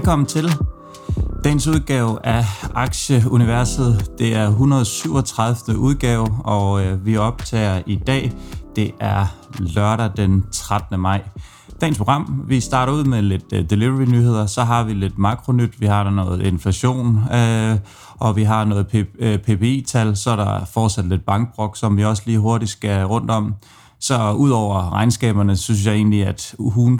Velkommen til dagens udgave af Aktieuniverset. Det er 137. udgave, og øh, vi optager i dag. Det er lørdag den 13. maj. Dagens program, vi starter ud med lidt øh, delivery-nyheder, så har vi lidt makronyt, vi har der noget inflation, uh, og vi har noget PPI-tal, så er der fortsat lidt bankbrok, som vi også lige hurtigt skal rundt om. Så udover regnskaberne, så synes jeg egentlig, at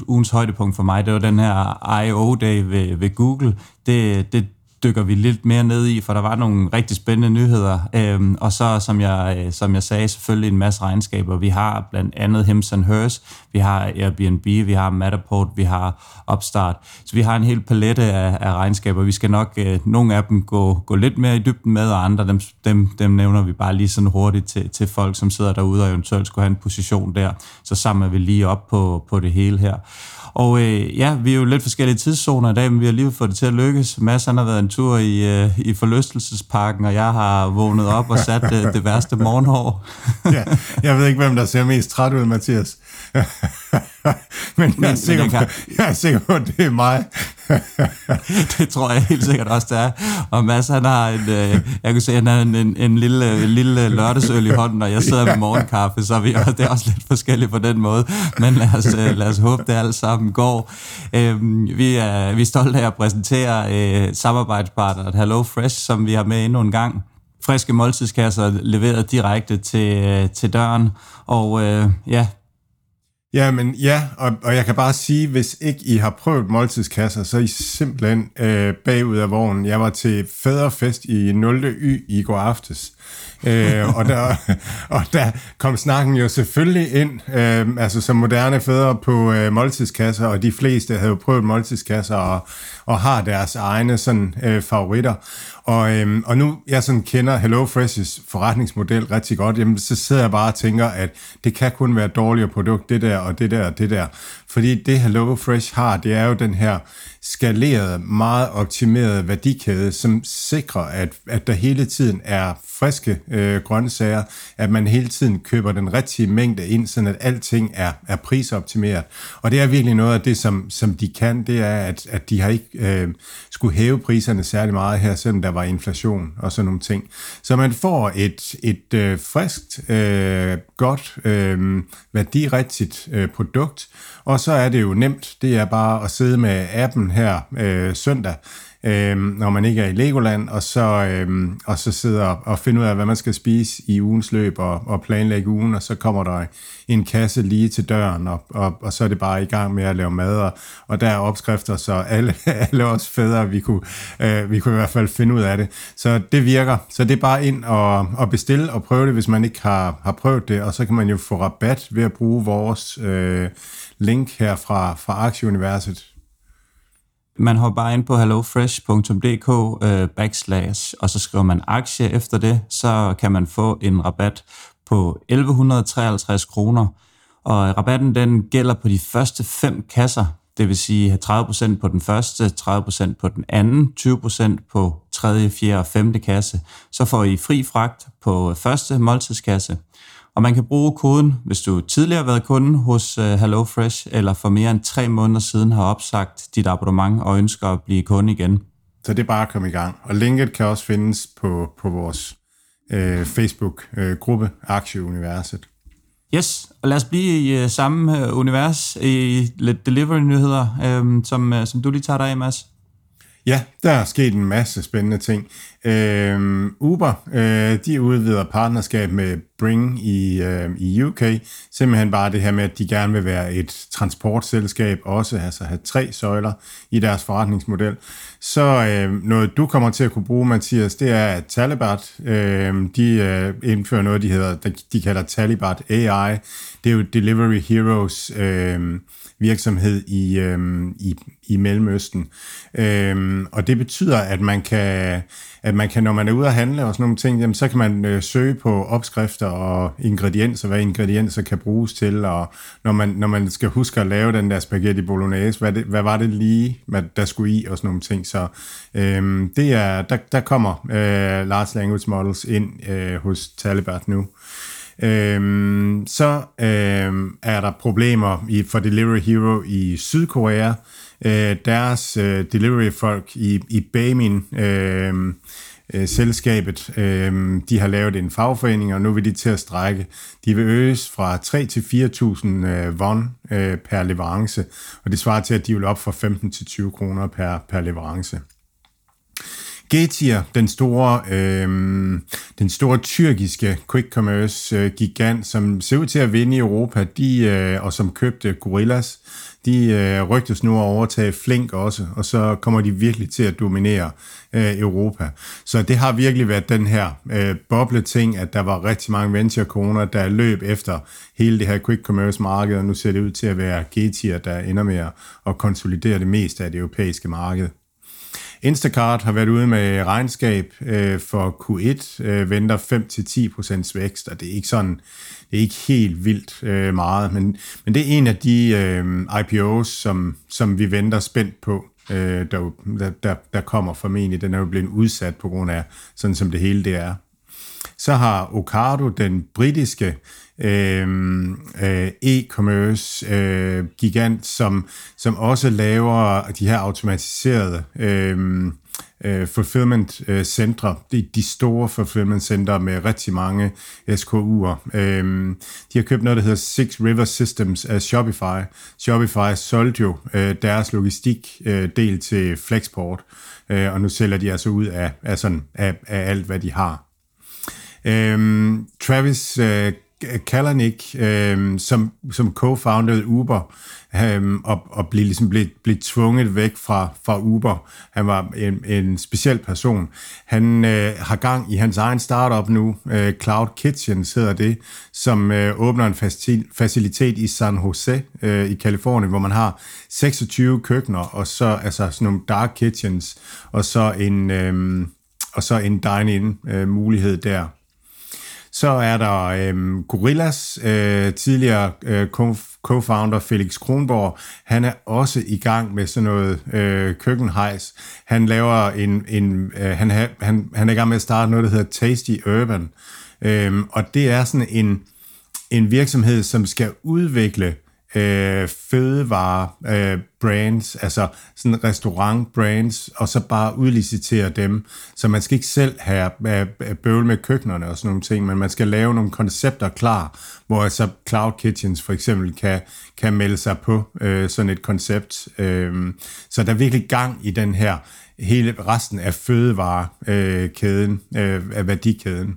ugens højdepunkt for mig, det var den her I.O. Day ved, ved Google. Det, det dykker vi lidt mere ned i, for der var nogle rigtig spændende nyheder. Øhm, og så, som jeg, øh, som jeg sagde, selvfølgelig en masse regnskaber. Vi har blandt andet Hims and Hers, vi har Airbnb, vi har Matterport, vi har Upstart. Så vi har en hel palette af, af regnskaber. Vi skal nok, øh, nogle af dem gå, gå lidt mere i dybden med, og andre, dem, dem, dem nævner vi bare lige sådan hurtigt til, til folk, som sidder derude og eventuelt skulle have en position der. Så samler vi lige op på, på det hele her. Og øh, ja, vi er jo lidt forskellige tidszoner i dag, men vi har lige fået det til at lykkes. Mads han har været en tur i, øh, i forlystelsesparken, og jeg har vågnet op og sat det, det værste morgenhår. ja, jeg ved ikke, hvem der ser mest træt ud, Mathias. men, jeg er, sikker på, jeg er sikker på, at det er mig. det tror jeg helt sikkert også, det er. Og Mads, han har en, øh, jeg kan se, han har en, en, en lille, en lille lørdagsøl i hånden, og jeg sidder med morgenkaffe, så vi, det er også lidt forskelligt på den måde. Men lad os, øh, lad os håbe, det alt sammen går. Øh, vi, er, vi er stolte af at præsentere øh, samarbejdspartneren Hello Fresh, som vi har med endnu en gang friske måltidskasser leveret direkte til, øh, til døren. Og øh, ja, Ja, men ja, og, og jeg kan bare sige, hvis ikke I har prøvet måltidskasser, så er I simpelthen øh, bagud af vognen. Jeg var til fædrefest i 0. Y i går aftes, øh, og, der, og der kom snakken jo selvfølgelig ind, øh, altså som moderne fædre på øh, måltidskasser, og de fleste havde jo prøvet måltidskasser og, og har deres egne sådan, øh, favoritter. Og, øhm, og nu jeg sådan kender HelloFresh's forretningsmodel rigtig godt, jamen, så sidder jeg bare og tænker, at det kan kun være et dårligere produkt, det der og det der og det der. Fordi det HelloFresh har, det er jo den her skalerede, meget optimerede værdikæde, som sikrer, at, at der hele tiden er friske øh, grøntsager, at man hele tiden køber den rigtige mængde ind, så at alting er, er prisoptimeret. Og det er virkelig noget af det, som, som de kan, det er, at, at de har ikke øh, skulle hæve priserne særlig meget her, selvom der var inflation og sådan nogle ting. Så man får et, et øh, friskt, øh, godt, øh, værdirigtigt øh, produkt, og så er det jo nemt. Det er bare at sidde med appen her øh, søndag, øh, når man ikke er i Legoland, og så, øh, og så sidder og finde ud af, hvad man skal spise i ugens løb og, og planlægge ugen, og så kommer der en kasse lige til døren, og, og, og så er det bare i gang med at lave mad, og, og der er opskrifter, så alle, alle os fædre, vi kunne, øh, vi kunne i hvert fald finde ud af det. Så det virker. Så det er bare ind og, og bestille og prøve det, hvis man ikke har, har prøvet det, og så kan man jo få rabat ved at bruge vores øh, link her fra, fra Aktieuniverset. Man hopper bare ind på hellofresh.dk øh, backslash, og så skriver man aktie efter det, så kan man få en rabat på 1153 kroner. Og rabatten den gælder på de første fem kasser, det vil sige 30% på den første, 30% på den anden, 20% på tredje, fjerde og femte kasse. Så får I fri fragt på første måltidskasse. Og man kan bruge koden, hvis du tidligere har været kunde hos uh, HelloFresh, eller for mere end tre måneder siden har opsagt dit abonnement og ønsker at blive kunde igen. Så det er bare at komme i gang. Og linket kan også findes på, på vores uh, Facebook-gruppe uh, Aktieuniverset. Yes, og lad os blive i uh, samme uh, univers, i lidt delivery-nyheder, uh, som, uh, som du lige tager dig af, Mads. Ja, der er sket en masse spændende ting. Øh, Uber, øh, de udvider partnerskab med Bring i, øh, i UK. Simpelthen bare det her med, at de gerne vil være et transportselskab også, altså have tre søjler i deres forretningsmodel. Så øh, noget, du kommer til at kunne bruge, Mathias, det er, at Talibat, øh, de øh, indfører noget, de, hedder, de kalder Talibat AI. Det er jo Delivery Heroes øh, virksomhed i, øhm, i, i Mellemøsten. Øhm, og det betyder, at man kan, at man kan, når man er ude at handle og sådan nogle ting, jamen, så kan man øh, søge på opskrifter og ingredienser, hvad ingredienser kan bruges til, og når man, når man skal huske at lave den der spaghetti bolognese, hvad, det, hvad var det lige, hvad der skulle i, og sådan nogle ting. Så øhm, det er, der, der kommer øh, Lars language models ind øh, hos Talibat nu. Øhm, så øhm, er der problemer i, for Delivery Hero i Sydkorea. Øh, deres øh, delivery-folk i, i Bamin, øh, øh, selskabet, øh, de har lavet en fagforening, og nu vil de til at strække. De vil øges fra 3 til 4.000 øh, won øh, per leverance, og det svarer til, at de vil op fra 15 til 20 kroner per, per leverance. Getir, den store, øh, den store tyrkiske quick commerce øh, gigant, som ser ud til at vinde i Europa, de, øh, og som købte Gorillas, de øh, rygtes nu at overtage Flink også, og så kommer de virkelig til at dominere øh, Europa. Så det har virkelig været den her øh, boble-ting, at der var rigtig mange venture der løb efter hele det her quick commerce marked, og nu ser det ud til at være Getir, der ender med at konsolidere det meste af det europæiske marked. Instacart har været ude med regnskab øh, for Q1, øh, venter 5-10% vækst, og det er ikke sådan, det er ikke helt vildt øh, meget, men, men det er en af de øh, IPOs, som, som vi venter spændt på, øh, der, der, der kommer formentlig. Den er jo blevet udsat på grund af, sådan som det hele det er. Så har Ocado, den britiske øh, øh, e-commerce øh, gigant, som, som også laver de her automatiserede øh, øh, fulfillment øh, centre, de, de store fulfillment centre med rigtig mange SKU'er. Øh, de har købt noget, der hedder Six River Systems af Shopify. Shopify solgte jo øh, deres logistik øh, del til Flexport, øh, og nu sælger de altså ud af, af, sådan, af, af alt, hvad de har. Øhm, Travis øh, Kalanick, øh, som, som co-founded Uber, øh, og, og blev ligesom blev, blev tvunget væk fra, fra Uber. Han var en, en speciel person. Han øh, har gang i hans egen startup nu, øh, Cloud Kitchen hedder det, som øh, åbner en facilitet i San Jose øh, i Kalifornien, hvor man har 26 køkkener, og så altså sådan nogle dark kitchens, og så en, øh, og så en dine-in øh, mulighed der. Så er der øh, Gorillas, øh, tidligere øh, co-founder Felix Kronborg. Han er også i gang med sådan noget øh, køkkenhejs. Han laver en, en øh, han, han, han er i gang med at starte noget, der hedder Tasty Urban. Øh, og det er sådan en, en virksomhed, som skal udvikle øh, Øh, fødevare øh, brands, altså sådan restaurant brands, og så bare udlicitere dem. Så man skal ikke selv have øh, øh bøvl med køkkenerne og sådan nogle ting, men man skal lave nogle koncepter klar, hvor altså Cloud Kitchens for eksempel kan, kan melde sig på øh, sådan et koncept. Øh, så der er virkelig gang i den her hele resten af fødevarekæden, øh, af værdikæden.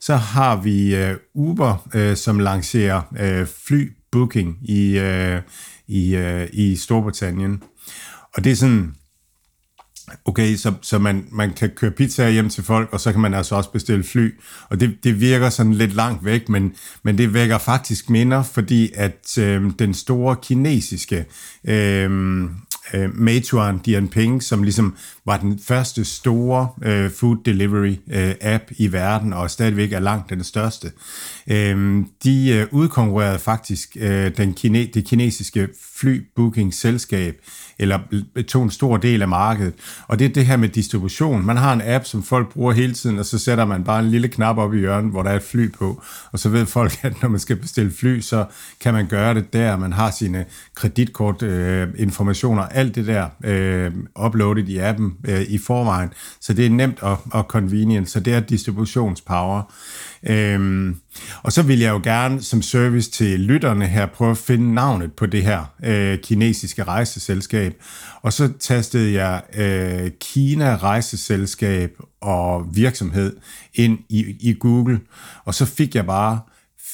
Så har vi øh, Uber, øh, som lancerer øh, fly booking i, øh, i, øh, i Storbritannien. Og det er sådan, okay, så, så man, man kan køre pizza hjem til folk, og så kan man altså også bestille fly. Og det, det virker sådan lidt langt væk, men, men det vækker faktisk minder, fordi at øh, den store kinesiske øh, øh, Meituan Dianping, som ligesom var den første store øh, food delivery øh, app i verden, og stadigvæk er langt den største. Øh, de øh, udkonkurrerede faktisk øh, den kine, det kinesiske flybooking-selskab, eller tog en stor del af markedet. Og det er det her med distribution. Man har en app, som folk bruger hele tiden, og så sætter man bare en lille knap op i hjørnet, hvor der er et fly på, og så ved folk, at når man skal bestille fly, så kan man gøre det der. Man har sine kreditkortinformationer, øh, alt det der øh, uploadet i appen øh, i forvejen. Så det er nemt og, og convenient, så det er distributionspower. Øhm, og så vil jeg jo gerne som service til lytterne her prøve at finde navnet på det her øh, kinesiske rejseselskab. Og så tastede jeg øh, Kina rejseselskab og virksomhed ind i, i Google, og så fik jeg bare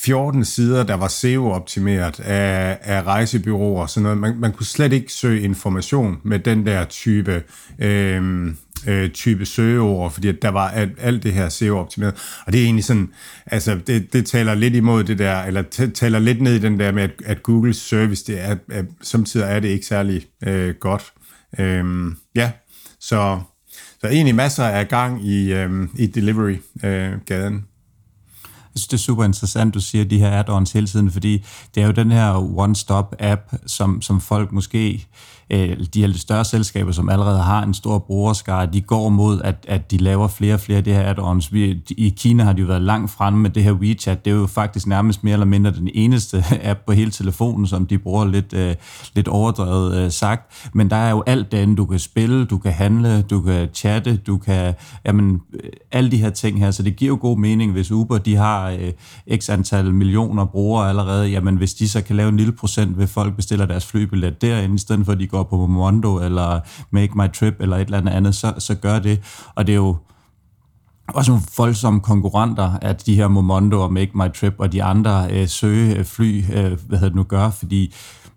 14 sider, der var SEO-optimeret af, af rejsebyråer og sådan noget. Man, man kunne slet ikke søge information med den der type øh, øh, type søgeord, fordi at der var alt, alt det her SEO-optimeret. Og det er egentlig sådan, altså det, det taler lidt imod det der, eller taler lidt ned i den der med, at, at Googles service, det er, at, samtidig er det ikke særlig øh, godt. Øhm, ja, så, så egentlig masser af gang i, øhm, øh, i delivery-gaden. Øh, jeg synes, det er super interessant, du siger de her add-ons hele tiden, fordi det er jo den her one-stop-app, som, som folk måske øh, Øh, de her lidt større selskaber, som allerede har en stor brugerskare, de går mod, at, at de laver flere og flere af det her add-ons. Vi, I Kina har de jo været langt fremme med det her WeChat. Det er jo faktisk nærmest mere eller mindre den eneste app på hele telefonen, som de bruger lidt, øh, lidt overdrevet øh, sagt. Men der er jo alt det du kan spille, du kan handle, du kan chatte, du kan, jamen, øh, alle de her ting her. Så det giver jo god mening, hvis Uber, de har øh, x antal millioner brugere allerede, jamen hvis de så kan lave en lille procent, ved folk bestiller deres flybillet derinde, i stedet for at de går på Momondo eller Make My Trip eller et eller andet, så, så gør det. Og det er jo også nogle voldsomme konkurrenter, at de her Momondo og Make My Trip og de andre øh, søgefly, øh, hvad hedder det nu, gør, fordi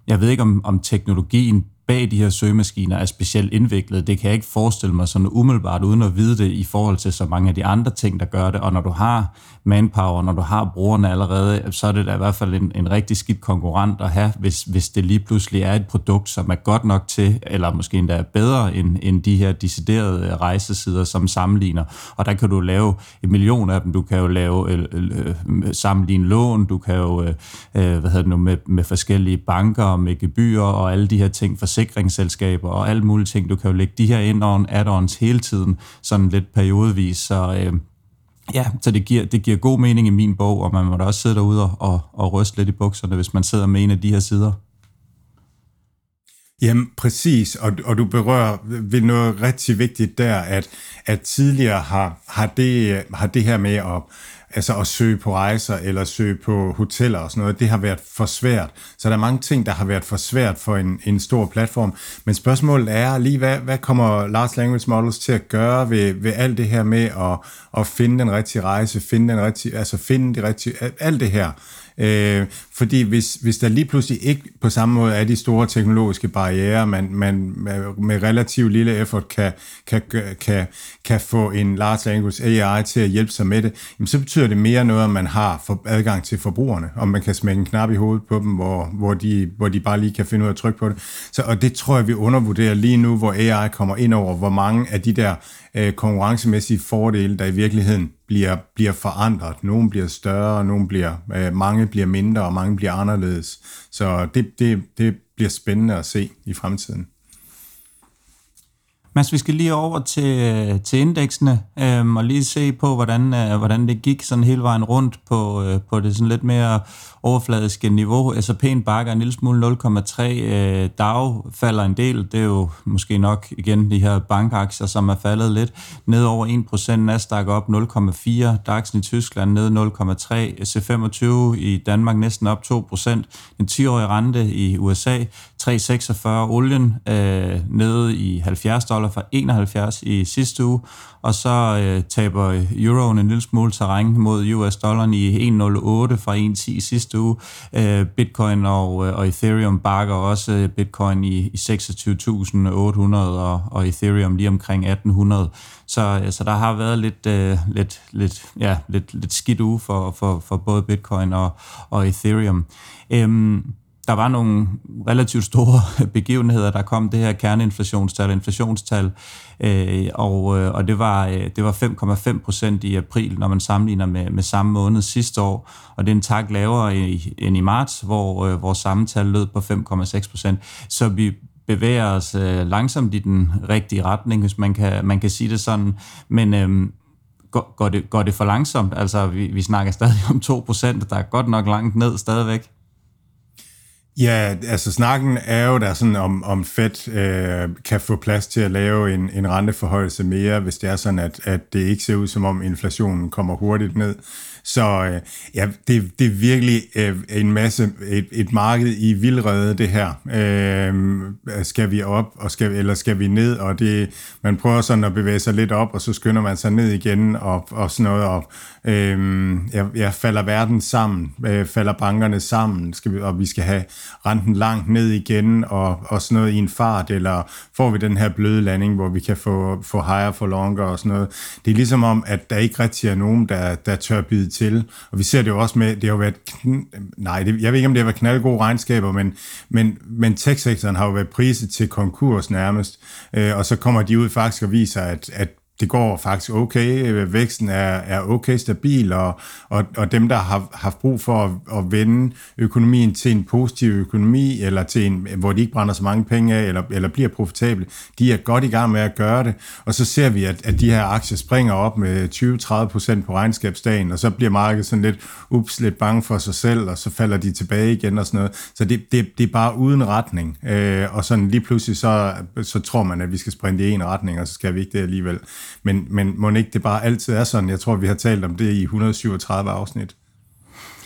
jeg ved ikke, om, om teknologien bag de her søgemaskiner er specielt indviklet. Det kan jeg ikke forestille mig sådan umiddelbart, uden at vide det i forhold til så mange af de andre ting, der gør det. Og når du har manpower, når du har brugerne allerede, så er det da i hvert fald en, en rigtig skidt konkurrent at have, hvis, hvis det lige pludselig er et produkt, som er godt nok til, eller måske endda er bedre end, end de her deciderede øh, rejsesider, som sammenligner. Og der kan du lave en million af dem. Du kan jo lave øh, øh, øh sammenligne lån, du kan jo øh, øh, hvad hedder det nu, med, med forskellige banker, med gebyrer og alle de her ting, forsikringsselskaber og alle mulige ting. Du kan jo lægge de her ind on add-ons hele tiden, sådan lidt periodevis, så øh, Ja, så det giver, det giver god mening i min bog, og man må da også sidde derude og, og, og ryste lidt i bukserne, hvis man sidder med en af de her sider. Jamen præcis, og, og du berører ved noget rigtig vigtigt der, at, at tidligere har, har, det, har det her med at altså at søge på rejser eller søge på hoteller og sådan noget, det har været for svært. Så der er mange ting, der har været for svært for en, en stor platform. Men spørgsmålet er lige, hvad, hvad kommer Large Language Models til at gøre ved, ved alt det her med at, at finde den rigtige rejse, finde den rigtige, altså finde det rigtige, alt det her. Øh, fordi hvis, hvis der lige pludselig ikke på samme måde er de store teknologiske barriere, man, man med relativt lille effort kan, kan, kan, kan få en large language AI til at hjælpe sig med det, jamen så betyder det mere noget, at man har for, adgang til forbrugerne, om man kan smække en knap i hovedet på dem, hvor, hvor, de, hvor de bare lige kan finde ud af at trykke på det. Så, og det tror jeg, vi undervurderer lige nu, hvor AI kommer ind over, hvor mange af de der øh, konkurrencemæssige fordele, der i virkeligheden bliver, bliver forandret. Nogle bliver større, nogle bliver, øh, mange bliver mindre, og mange bliver anderledes. Så det, det, det bliver spændende at se i fremtiden. Mads, vi skal lige over til, til indeksene øhm, og lige se på, hvordan, øh, hvordan det gik sådan hele vejen rundt på, øh, på det sådan lidt mere overfladiske niveau. S&P'en bakker en lille smule 0,3. Øh, DAO falder en del. Det er jo måske nok igen de her bankaktier, som er faldet lidt. Ned over 1%, Nasdaq op 0,4, DAX'en i Tyskland ned 0,3, C25 i Danmark næsten op 2%, en 10-årig rente i USA 3,46, olien øh, nede i 70 dollar fra 71 i sidste uge, og så øh, taber euroen en lille smule terræn mod US dollaren i 1,08 fra 1,10 i sidste uge. Øh, Bitcoin og, øh, og Ethereum bakker også Bitcoin i, i 26.800 og, og Ethereum lige omkring 1.800. Så, øh, så der har været lidt, øh, lidt, lidt, ja, lidt, lidt skidt uge for, for, for både Bitcoin og, og Ethereum. Øhm, der var nogle relativt store begivenheder. Der kom det her kerneinflationstal, inflationstal, øh, og, øh, og det var, øh, det var 5,5 procent i april, når man sammenligner med, med samme måned sidste år. Og det er en tak lavere i, end i marts, hvor, øh, vores samme tal lød på 5,6 procent. Så vi bevæger os øh, langsomt i den rigtige retning, hvis man kan, man kan sige det sådan. Men øh, går, går, det, går det for langsomt? Altså, vi, vi snakker stadig om 2%, der er godt nok langt ned stadigvæk. Ja, altså snakken er jo der sådan, om, om Fed øh, kan få plads til at lave en, en renteforhøjelse mere, hvis det er sådan, at, at det ikke ser ud som om inflationen kommer hurtigt ned. Så øh, ja, det, det er virkelig øh, en masse, et, et marked i vildrede, det her. Øh, skal vi op, og skal, eller skal vi ned? Og det, man prøver sådan at bevæge sig lidt op, og så skynder man sig ned igen, og, og sådan noget. Og, øh, ja, ja, falder verden sammen? Øh, falder bankerne sammen? Skal vi, og vi skal have renten langt ned igen, og, og sådan noget i en fart? Eller får vi den her bløde landing, hvor vi kan få, få higher for longer og sådan noget? Det er ligesom om, at der ikke rigtig er nogen, der, der tør bide til. Og vi ser det jo også med, det har jo været, nej, det, jeg ved ikke, om det har været knaldgode regnskaber, men, men, men tech-sektoren har jo været priset til konkurs nærmest, øh, og så kommer de ud faktisk og viser, at, at det går faktisk okay. Øh, væksten er, er okay stabil, og, og, og dem, der har haft brug for at, at vende økonomien til en positiv økonomi, eller til en, hvor de ikke brænder så mange penge af, eller, eller bliver profitable, de er godt i gang med at gøre det. Og så ser vi, at, at de her aktier springer op med 20-30% på regnskabsdagen, og så bliver markedet sådan lidt, ups, lidt bange for sig selv, og så falder de tilbage igen og sådan noget. Så det, det, det er bare uden retning. Øh, og sådan lige pludselig, så, så tror man, at vi skal sprinte i en retning, og så skal vi ikke det alligevel. Men, men må ikke det bare altid er sådan? Jeg tror, vi har talt om det i 137 afsnit.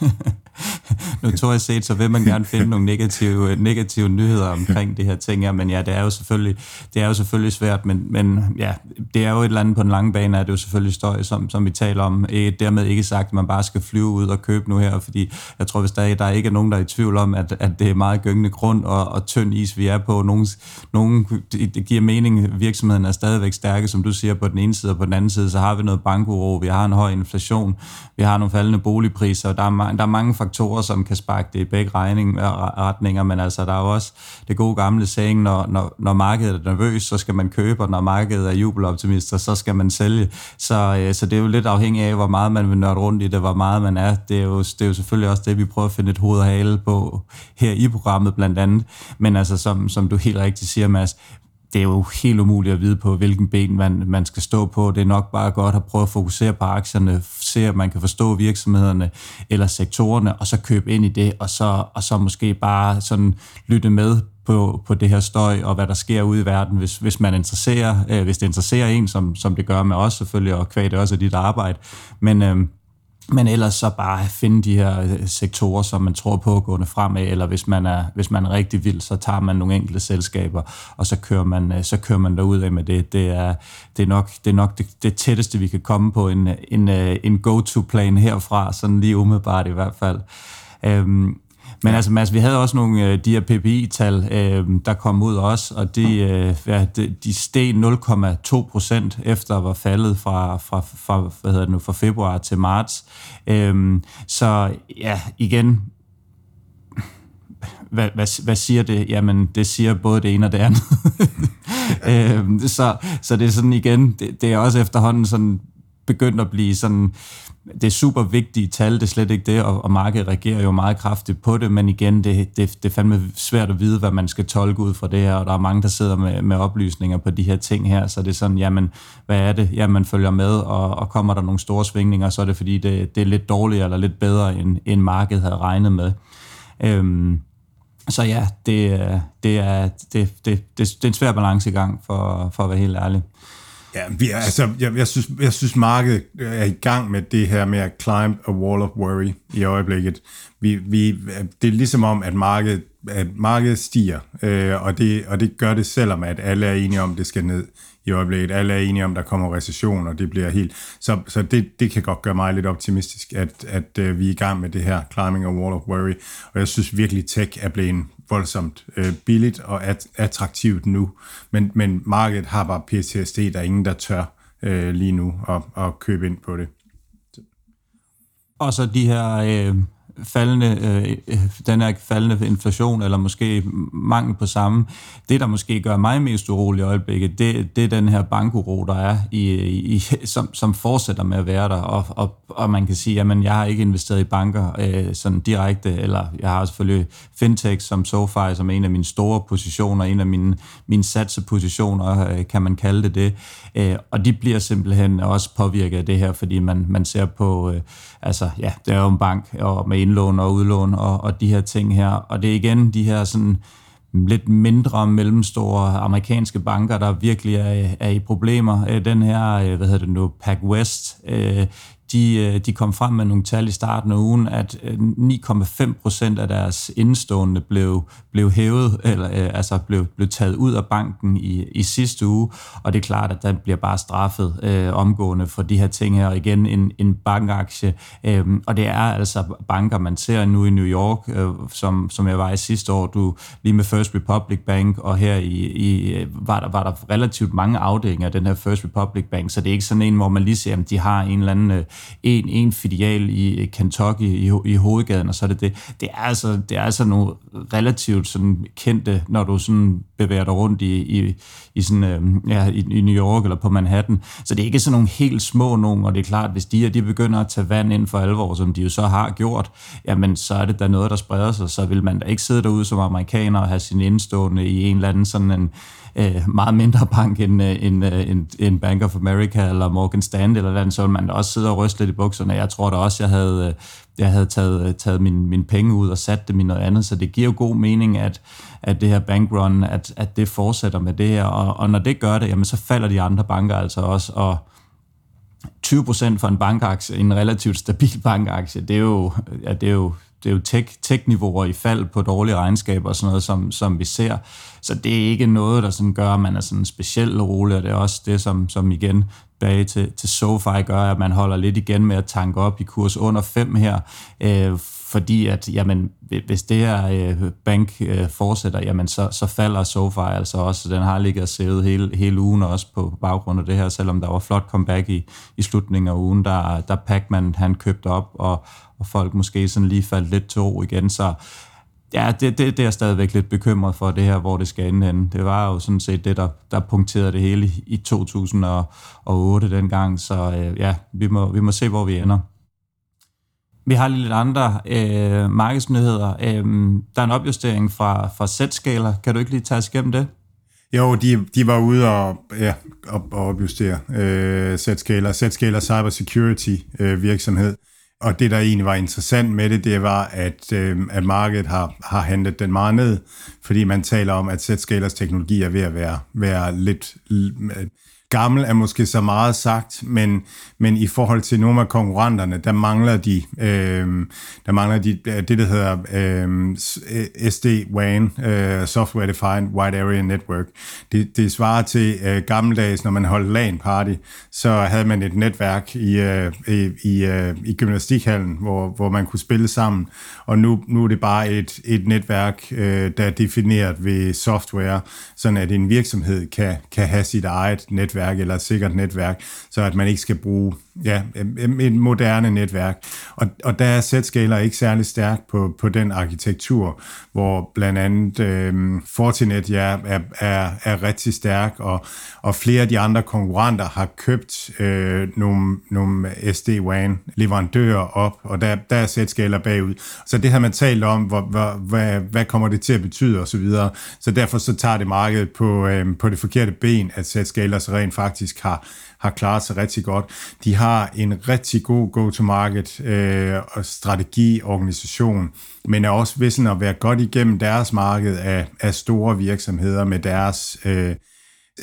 notorisk set, så vil man gerne finde nogle negative, øh, negative nyheder omkring det her ting. Ja, men ja, det er jo selvfølgelig, det er jo selvfølgelig svært, men, men ja, det er jo et eller andet på den lange bane, er det jo selvfølgelig støj, som, som vi taler om. Øh, dermed ikke sagt, at man bare skal flyve ud og købe nu her, fordi jeg tror, hvis der, er, der er ikke nogen, der er i tvivl om, at, at det er meget gyngende grund og, og tynd is, vi er på. Nogen, nogen, det giver mening, virksomheden er stadigvæk stærke, som du siger, på den ene side, og på den anden side, så har vi noget bankuro, vi har en høj inflation, vi har nogle faldende boligpriser, og der er, der er mange faktorer, som kan sparke det i begge regning, retninger, men altså der er jo også det gode gamle saying, når, når, når markedet er nervøs, så skal man købe, og når markedet er jubeloptimister, så skal man sælge. Så, øh, så det er jo lidt afhængigt af, hvor meget man vil nørde rundt i det, hvor meget man er. Det er, jo, det er jo selvfølgelig også det, vi prøver at finde et hoved og hale på her i programmet blandt andet. Men altså, som, som du helt rigtigt siger, Mads, det er jo helt umuligt at vide på, hvilken ben man, man skal stå på. Det er nok bare godt at prøve at fokusere på aktierne, se at man kan forstå virksomhederne eller sektorerne, og så købe ind i det, og så, og så måske bare sådan lytte med på, på det her støj, og hvad der sker ude i verden, hvis, hvis man interesserer, øh, hvis det interesserer en, som, som det gør med os selvfølgelig, og kvæg det også af dit arbejde. Men, øh, men ellers så bare finde de her øh, sektorer, som man tror på gående fremad, eller hvis man er, hvis man er rigtig vild, så tager man nogle enkelte selskaber, og så kører man, øh, så kører man derud af med det. Det er, det er nok, det, er nok det, det tætteste, vi kan komme på en, en, øh, en go-to-plan herfra, sådan lige umiddelbart i hvert fald. Øhm, men altså, Mads, vi havde også nogle øh, de her PPI-tal, øh, der kom ud også, og de, øh, ja, de, de steg 0,2 procent efter at var faldet fra, fra, fra, hvad hedder det nu, fra februar til marts. Øh, så ja, igen, hvad, hvad, hvad siger det? Jamen, det siger både det ene og det andet. øh, så, så det er sådan igen, det, det er også efterhånden sådan begyndt at blive sådan det er super vigtige tal, det er slet ikke det, og, og markedet reagerer jo meget kraftigt på det, men igen, det, det, det er fandme svært at vide, hvad man skal tolke ud fra det her, og der er mange, der sidder med, med oplysninger på de her ting her, så det er sådan, jamen, hvad er det? Jamen, man følger med, og, og kommer der nogle store svingninger, så er det fordi, det, det er lidt dårligere eller lidt bedre, end, end markedet havde regnet med. Øhm, så ja, det, øh, det, er, det, det, det, det er en svær balancegang, for, for at være helt ærlig. Ja, vi er, altså, jeg, jeg, synes, jeg synes, markedet øh, er i gang med det her med at climb a wall of worry i øjeblikket. Vi, vi, det er ligesom om, at markedet, at markedet stiger, øh, og, det, og det gør det selvom, at alle er enige om, at det skal ned i øjeblikket. Alle er enige om, at der kommer recession, og det bliver helt... Så, så det, det kan godt gøre mig lidt optimistisk, at, at uh, vi er i gang med det her climbing a wall of worry. Og jeg synes virkelig, tech er blevet voldsomt øh, billigt og at, attraktivt nu. Men, men markedet har bare PTSD, der er ingen, der tør øh, lige nu at, at købe ind på det. Og så de her øh, faldende, øh, øh, den her faldende inflation, eller måske mangel på samme, det der måske gør mig mest urolig i øjeblikket, det, det er den her bankuro, der er, i, i, som, som fortsætter med at være der, og, og, og man kan sige, at jeg har ikke investeret i banker øh, sådan direkte, eller jeg har selvfølgelig fintech som SoFi, som er en af mine store positioner, en af mine, mine satsepositioner, øh, kan man kalde det det, øh, og de bliver simpelthen også påvirket af det her, fordi man, man ser på, øh, altså ja, det er jo en bank, og med indlån og udlån og, og de her ting her. Og det er igen de her sådan lidt mindre mellemstore amerikanske banker, der virkelig er, er i problemer. Øh, den her, øh, hvad hedder det nu, PacWest, øh, de, øh, de kom frem med nogle tal i starten af ugen, at øh, 9,5 procent af deres indstående blev, blev hævet, eller øh, altså blev, blev taget ud af banken i, i sidste uge, og det er klart, at der bliver bare straffet øh, omgående for de her ting her, og igen en, en bankaktie, øh, og det er altså banker, man ser nu i New York, øh, som, som jeg var i sidste år, du lige med First Republic Bank, og her i, i var, der, var der relativt mange afdelinger af den her First Republic Bank, så det er ikke sådan en, hvor man lige ser, at de har en eller anden øh, en, en filial i Kentucky i, i hovedgaden, og så er det det. Det er altså, det er altså nogle relativt sådan kendte, når du sådan bevæger dig rundt i, i, i, sådan, øh, ja, i, i New York eller på Manhattan. Så det er ikke sådan nogle helt små nogen, og det er klart, hvis de, de begynder at tage vand ind for alvor, som de jo så har gjort, jamen så er det da noget, der spreder sig, så vil man da ikke sidde derude som amerikaner og have sin indstående i en eller anden sådan en øh, meget mindre bank end, øh, end, øh, end, end Bank of America eller Morgan Stanley eller den, så ville man da også sidde og ryste lidt i bukserne. Jeg tror da også, jeg havde, øh, jeg havde taget, øh, taget min, min penge ud og sat dem i noget andet, så det giver jo god mening, at, at det her bankrun, at, at det fortsætter med det her, og, og når det gør det, jamen så falder de andre banker altså også, og 20% for en bankaktie, en relativt stabil bankaktie, det er jo, ja, det er jo det er jo tech, tech-niveauer i fald på dårlige regnskaber og sådan noget, som, som vi ser. Så det er ikke noget, der sådan gør, at man er sådan specielt rolig, og det er også det, som, som igen bag til, til SoFi gør, at man holder lidt igen med at tanke op i kurs under 5 her, øh, fordi at jamen, hvis det her øh, bank øh, fortsætter, jamen så, så falder SoFi altså også. Den har ligget og sævet hele, hele ugen også på baggrund af det her, selvom der var flot comeback i, i slutningen af ugen, der, der Pacman han købte op, og, og folk måske sådan lige faldt lidt til ro igen, så ja, det, det, det er jeg stadigvæk lidt bekymret for, det her, hvor det skal ende henne. Det var jo sådan set det, der, der punkterede det hele i 2008 dengang, så øh, ja, vi må, vi må se, hvor vi ender. Vi har lige lidt andre øh, markedsnyheder. Øh, der er en opjustering fra, fra Z-skaler. Kan du ikke lige tage os igennem det? Jo, de, de var ude og, ja, og, og opjustere øh, Z-skaler. Z-skaler Cybersecurity øh, virksomhed. Og det, der egentlig var interessant med det, det var, at, øh, at markedet har, har handlet den meget ned, fordi man taler om, at Z-scalers teknologi er ved at være, være lidt gammel er måske så meget sagt, men, men i forhold til nogle af konkurrenterne, der mangler de, øh, der mangler de øh, det, der hedder øhm, øh, SD-WAN, øh, Software Defined Wide Area Network. Det, det svarer til øh, gammeldags, når man holdt LAN-party, så havde man et netværk i, øh, i, i, øh, i gymnastikhallen, hvor, hvor man kunne spille sammen, og nu, nu er det bare et, et netværk, øh, der er defineret ved software, sådan at en virksomhed kan, kan have sit eget netværk netværk eller et sikkert netværk, så at man ikke skal bruge ja, et moderne netværk. Og, og der er Zscaler ikke særlig stærk på, på den arkitektur, hvor blandt andet øh, Fortinet ja, er, er, er rigtig stærk, og, og flere af de andre konkurrenter har købt øh, nogle, nogle SD-WAN-leverandører op, og der, der er Zscaler bagud. Så det har man talt om, hvor, hvor, hvad, hvad kommer det til at betyde osv. Så, videre. så derfor så tager det markedet på, øh, på det forkerte ben, at Zscaler så rent faktisk har har klaret sig rigtig godt. De har en rigtig god go-to-market øh, strategi, organisation, men er også vissen at være godt igennem deres marked af, af store virksomheder med deres øh,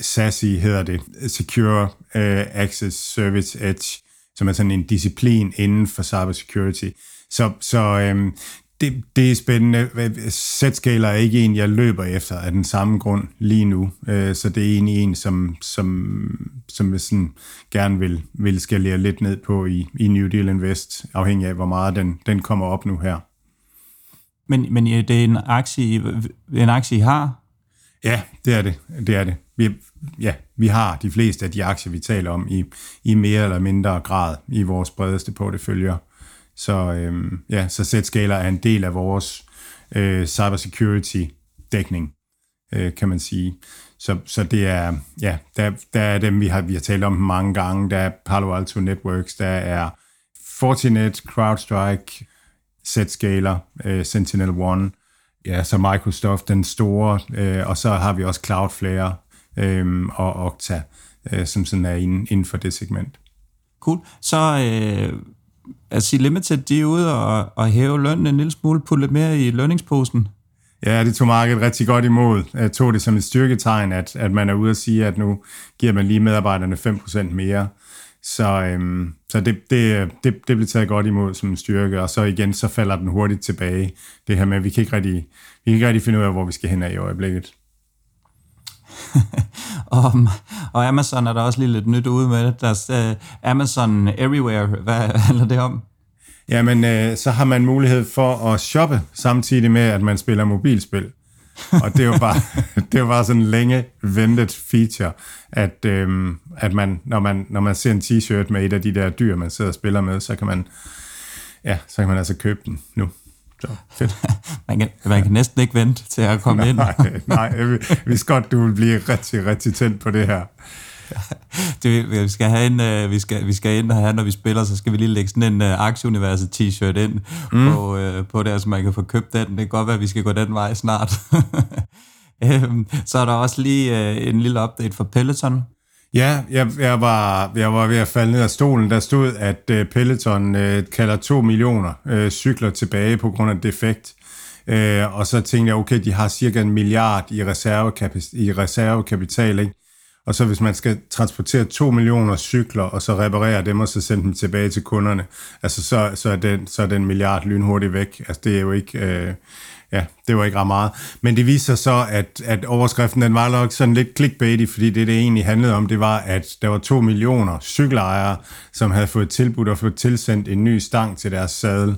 SASI hedder det, Secure øh, Access Service Edge, som er sådan en disciplin inden for cybersecurity. Så, så øhm, det, det er spændende. Z-skaler er ikke en, jeg løber efter af den samme grund lige nu. Øh, så det er egentlig en, som, som, som jeg sådan gerne vil, vil skalere lidt ned på i, i New Deal Invest, afhængig af, hvor meget den, den kommer op nu her. Men, men det er en aktie, en aktie, I har? Ja, det er det. det, er det. Vi, ja, vi har de fleste af de aktier, vi taler om, i, i mere eller mindre grad i vores bredeste porteføljer. Så øh, ja, så Z-skaler er en del af vores øh, cybersecurity-dækning, øh, kan man sige. Så, så det er, ja, der, der er dem, vi har, vi har talt om mange gange. Der er Palo Alto Networks, der er Fortinet, CrowdStrike, Z-skaler, øh, Sentinel-One, ja, så Microsoft, den store, øh, og så har vi også Cloudflare øh, og Okta, øh, som sådan er inden, inden for det segment. Cool. Så øh, altså Limited, de er ude og, og hæve lønnen en lille smule, putte lidt mere i lønningsposen. Ja, det tog markedet rigtig godt imod. Jeg tog det som et styrketegn, at, at man er ude og sige, at nu giver man lige medarbejderne 5% mere. Så, øhm, så det, det, det, det blev taget godt imod som en styrke, og så igen, så falder den hurtigt tilbage. Det her med, at vi kan ikke rigtig, vi kan ikke rigtig finde ud af, hvor vi skal hen af i øjeblikket. og, og Amazon er der også lige lidt nyt ude med det. Der er uh, Amazon Everywhere. Hvad handler det om? Jamen, øh, så har man mulighed for at shoppe samtidig med, at man spiller mobilspil. og det er jo bare, det er jo bare sådan en længe ventet feature, at, øhm, at man, når, man, når man ser en t-shirt med et af de der dyr, man sidder og spiller med, så kan man, ja, så kan man altså købe den nu. Så fedt. man, kan, man kan næsten ikke vente til at komme nej, ind. nej, vi vidste godt, du vil blive rigtig, rigtig tændt på det her. det, vi skal have en, uh, vi skal, vi skal ind og have, når vi spiller, så skal vi lige lægge sådan en uh, Aktieuniverset t-shirt ind mm. på, uh, på det, så man kan få købt den. Det kan godt være, at vi skal gå den vej snart. um, så er der også lige uh, en lille update for Peloton. Ja, jeg, jeg, var, jeg var ved at falde ned af stolen. Der stod, at uh, Peloton uh, kalder 2 millioner uh, cykler tilbage på grund af defekt. Uh, og så tænkte jeg, okay, de har cirka en milliard i, reservekapital, i reservekapital, ikke? Og så hvis man skal transportere 2 millioner cykler, og så reparere dem, og så sende dem tilbage til kunderne, altså så, så, er, den, så er den milliard lynhurtigt væk. Altså det er jo ikke... Øh, ja, det var ikke ret meget. Men det viser så, at, at overskriften den var nok sådan lidt clickbaity, fordi det, det egentlig handlede om, det var, at der var to millioner cykelejere, som havde fået tilbudt og fået tilsendt en ny stang til deres sadel.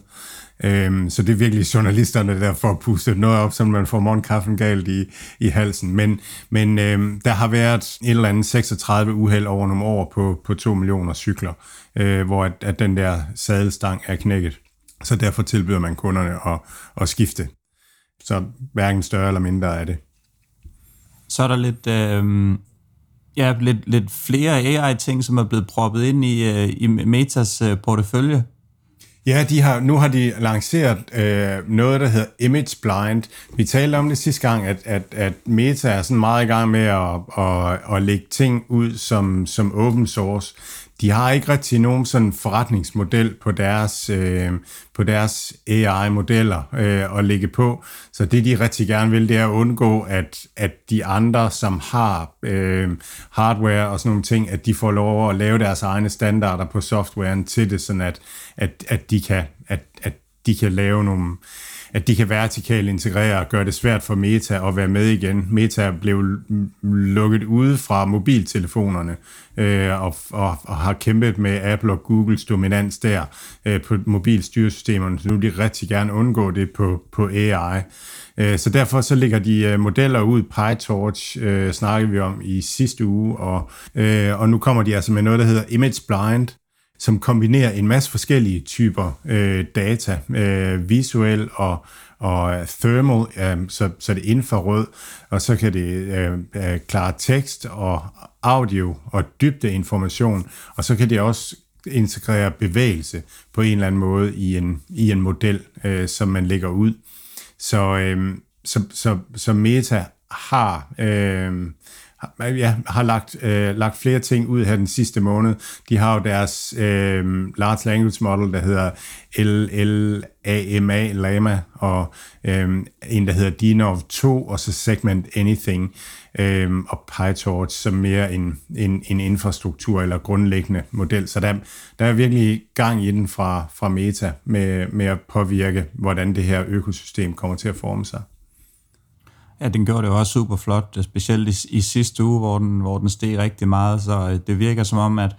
Øhm, så det er virkelig journalisterne, der får pustet noget op, så man får morgenkaffen galt i, i halsen. Men, men øhm, der har været et eller andet 36 uheld over nogle år på, på 2 millioner cykler, øh, hvor at, at den der sadelstang er knækket. Så derfor tilbyder man kunderne at, at skifte. Så hverken større eller mindre er det. Så er der lidt, øh, ja, lidt, lidt flere AI-ting, som er blevet proppet ind i, øh, i Metas øh, portefølje. Ja, de har, nu har de lanceret øh, noget, der hedder Image Blind. Vi talte om det sidste gang, at, at, at Meta er sådan meget i gang med at, at, at lægge ting ud som, som open source de har ikke rigtig nogen sådan forretningsmodel på deres, øh, på deres AI-modeller øh, at lægge på. Så det, de rigtig gerne vil, det er at undgå, at, at de andre, som har øh, hardware og sådan nogle ting, at de får lov at lave deres egne standarder på softwaren til det, sådan at, at, at, de, kan, at, at de kan lave nogle at de kan vertikalt integrere og gøre det svært for Meta at være med igen. Meta blev lukket ude fra mobiltelefonerne øh, og, og, og har kæmpet med Apple og Googles dominans der øh, på mobilstyresystemerne, så nu vil de rigtig gerne undgå det på, på AI. Øh, så derfor så lægger de øh, modeller ud, PyTorch øh, snakkede vi om i sidste uge, og, øh, og nu kommer de altså med noget, der hedder Image Blind, som kombinerer en masse forskellige typer øh, data, øh, visuel og, og thermal, øh, så, så det er infrarød, og så kan det øh, øh, klare tekst og audio og dybde information, og så kan det også integrere bevægelse på en eller anden måde i en, i en model, øh, som man lægger ud. Så, øh, så, så, så Meta har øh, ja, har lagt, øh, lagt flere ting ud her den sidste måned. De har jo deres øh, large language model, der hedder LLAMA, Lama, og øh, en, der hedder DINOV 2, og så Segment Anything, øh, og PyTorch som mere en, en, en infrastruktur eller grundlæggende model. Så der, der er virkelig gang i den fra, fra Meta med, med at påvirke, hvordan det her økosystem kommer til at forme sig. Ja, den gjorde det også super flot, specielt i, i sidste uge, hvor den, hvor den steg rigtig meget, så øh, det virker som om, at